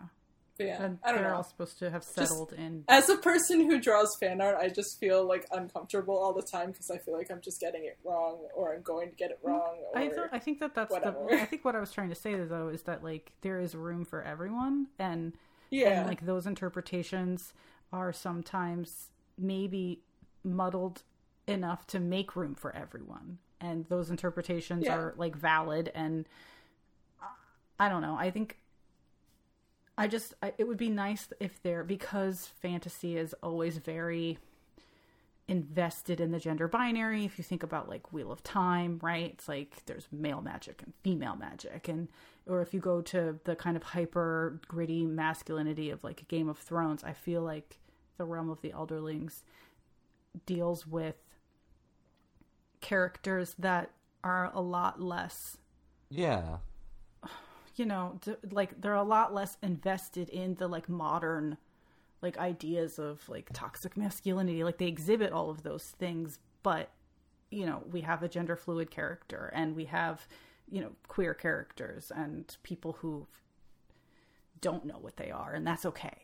But yeah, and I don't they're know. all supposed to have settled in. As a person who draws fan art, I just feel like uncomfortable all the time because I feel like I'm just getting it wrong or I'm going to get it mm, wrong. Or... I, th- I think that that's whatever. the. I think what I was trying to say though is that like there is room for everyone, and yeah. and like those interpretations are sometimes maybe muddled enough to make room for everyone, and those interpretations Yeah. are like valid. And I don't know. I think I just I, it would be nice if there because fantasy is always very invested in the gender binary. If you think about like Wheel of Time, right? It's like there's male magic and female magic, and or if you go to the kind of hyper gritty masculinity of like Game of Thrones, I feel like the realm of the Elderlings deals with characters that are a lot less Yeah. you know d- like they're a lot less invested in the like modern like ideas of like toxic masculinity like they exhibit all of those things but you know we have a gender fluid character and we have you know queer characters and people who don't know what they are and that's okay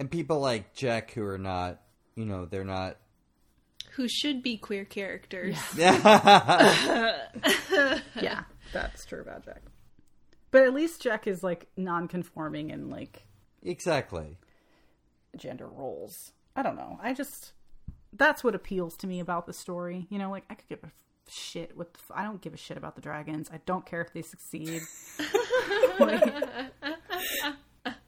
And people like Jek who are not, you know, they're not who should be queer characters. yeah, yeah that's true about Jek. But at least Jek is like non-conforming and like exactly. Gender roles. I don't know. I just that's what appeals to me about the story. You know, like I could give a shit with I don't give a shit about the dragons. I don't care if they succeed. Like,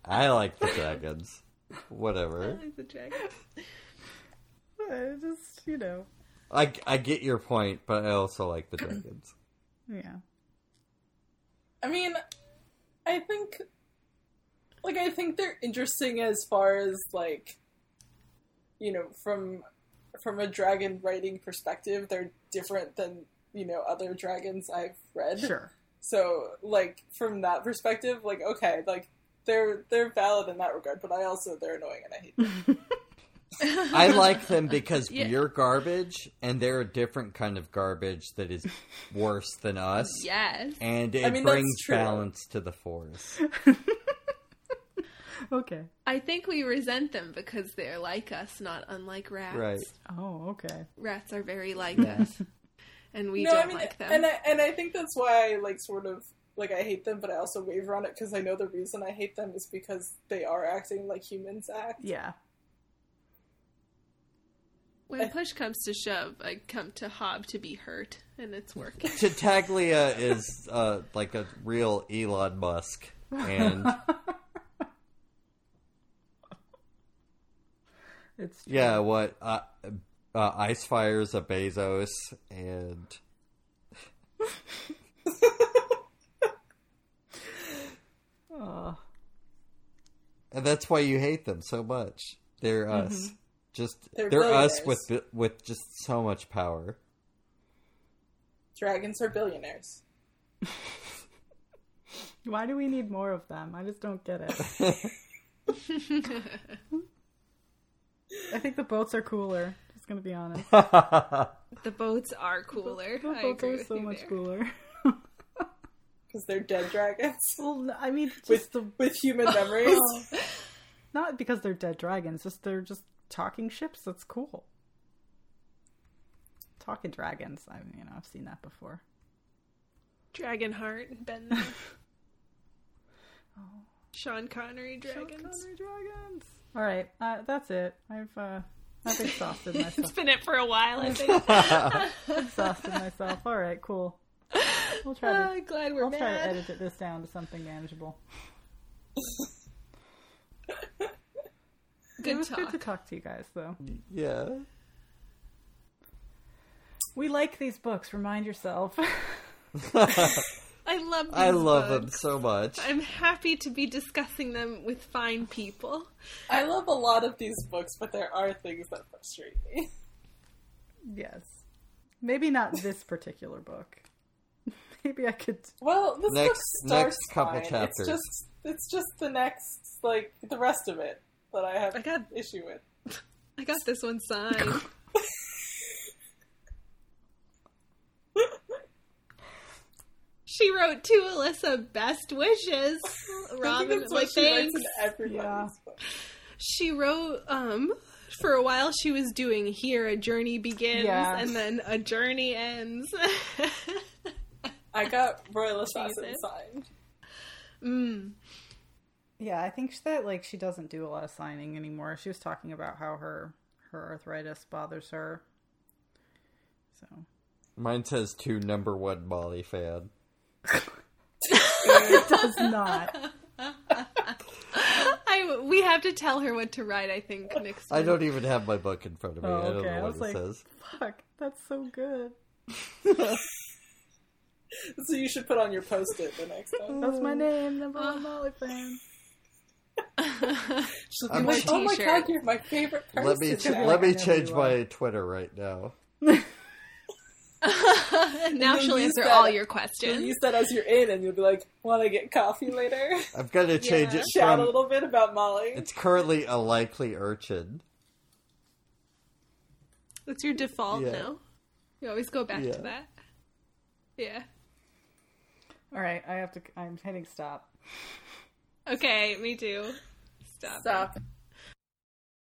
I like the dragons. Whatever. I like The dragon. I just you know, I, I get your point, but I also like the dragons. yeah. I mean, I think, like, I think they're interesting as far as like, you know, from from a dragon writing perspective, they're different than you know other dragons I've read. Sure. So, like, from that perspective, like, okay, like they're they're valid in that regard, but I also they're annoying and I hate them. I like them because Yeah. we're garbage, and they're a different kind of garbage that is worse than us. Yes. And it I mean, brings balance to the force. Okay. I think we resent them because they're like us, not unlike rats. Right. Oh, okay. Rats are very like us, and we no, don't I mean, like them. and I and I think that's why I like sort of like I hate them, but I also waver on it because I know the reason I hate them is because they are acting like humans act. Yeah. when push comes to shove, I come to Hobb to be hurt, and it's working. Tintaglia is uh, like a real Elon Musk, and It's true. yeah, what uh, uh, Icefyre's a Bezos, and Oh, and that's why you hate them so much. They're us, just They're they're, us with with just so much power. Dragons are billionaires. why do we need more of them? I just don't get it. I think the boats are cooler. Just gonna be honest. the boats are cooler. The I boats agree are so much there. cooler. Because they're dead dragons well, n- I mean, just with the with human oh. memories. not because they're dead dragons. Just they're just talking ships. That's cool. Talking dragons. I mean, you know, I've seen that before. Dragonheart, been there. Sean Connery dragons. Connery dragons. All right, uh, that's it. I've uh, I've exhausted It's myself. been it for a while, I think. exhausted myself. All right, cool. We'll try to. Ah, glad we're I'll try to mad. edit this down to something manageable. it Good was good talk. to talk to you guys, though. yeah. We like these books. Remind yourself. I love these I love them so much. I'm happy to be discussing them with fine people. I love a lot of these books, but there are things that frustrate me. yes. Maybe not this particular book. Maybe I could. Well, this Next- book starts next couple fine. chapters. It's just it's just the next like the rest of it that I have I got issue with. I got this one signed. she wrote to Alyssa best wishes. Robin that's like she thanks. Yeah. book. She wrote um for a while she was doing here a journey begins Yeah. and then a journey ends. I got Royal Assassin signed. mm. Yeah, I think that like she doesn't do a lot of signing anymore. She was talking about how her her arthritis bothers her. So Mine says to number one Molly fan. It does not. I we have to tell her what to write. I think next. I don't even have my book in front of me. Oh, I don't know I what it like- says. Fuck, that's so good. So you should put on your post-it the next time. That's my name, number one Molly fan. She'll be like, "Oh my god, you're my favorite person." Let me ch- let me change my Twitter right now. now she'll answer that- all your You'll questions. use that as your in, and you'll be like, "Want to get coffee later?" I've got to change Yeah. it Chat a little bit about Molly. It's currently a likely urchin. That's your default Yeah. now. You always go back Yeah. to that. Yeah. All right, I have to. I'm hitting stop. Okay, me too. Stop. Stop.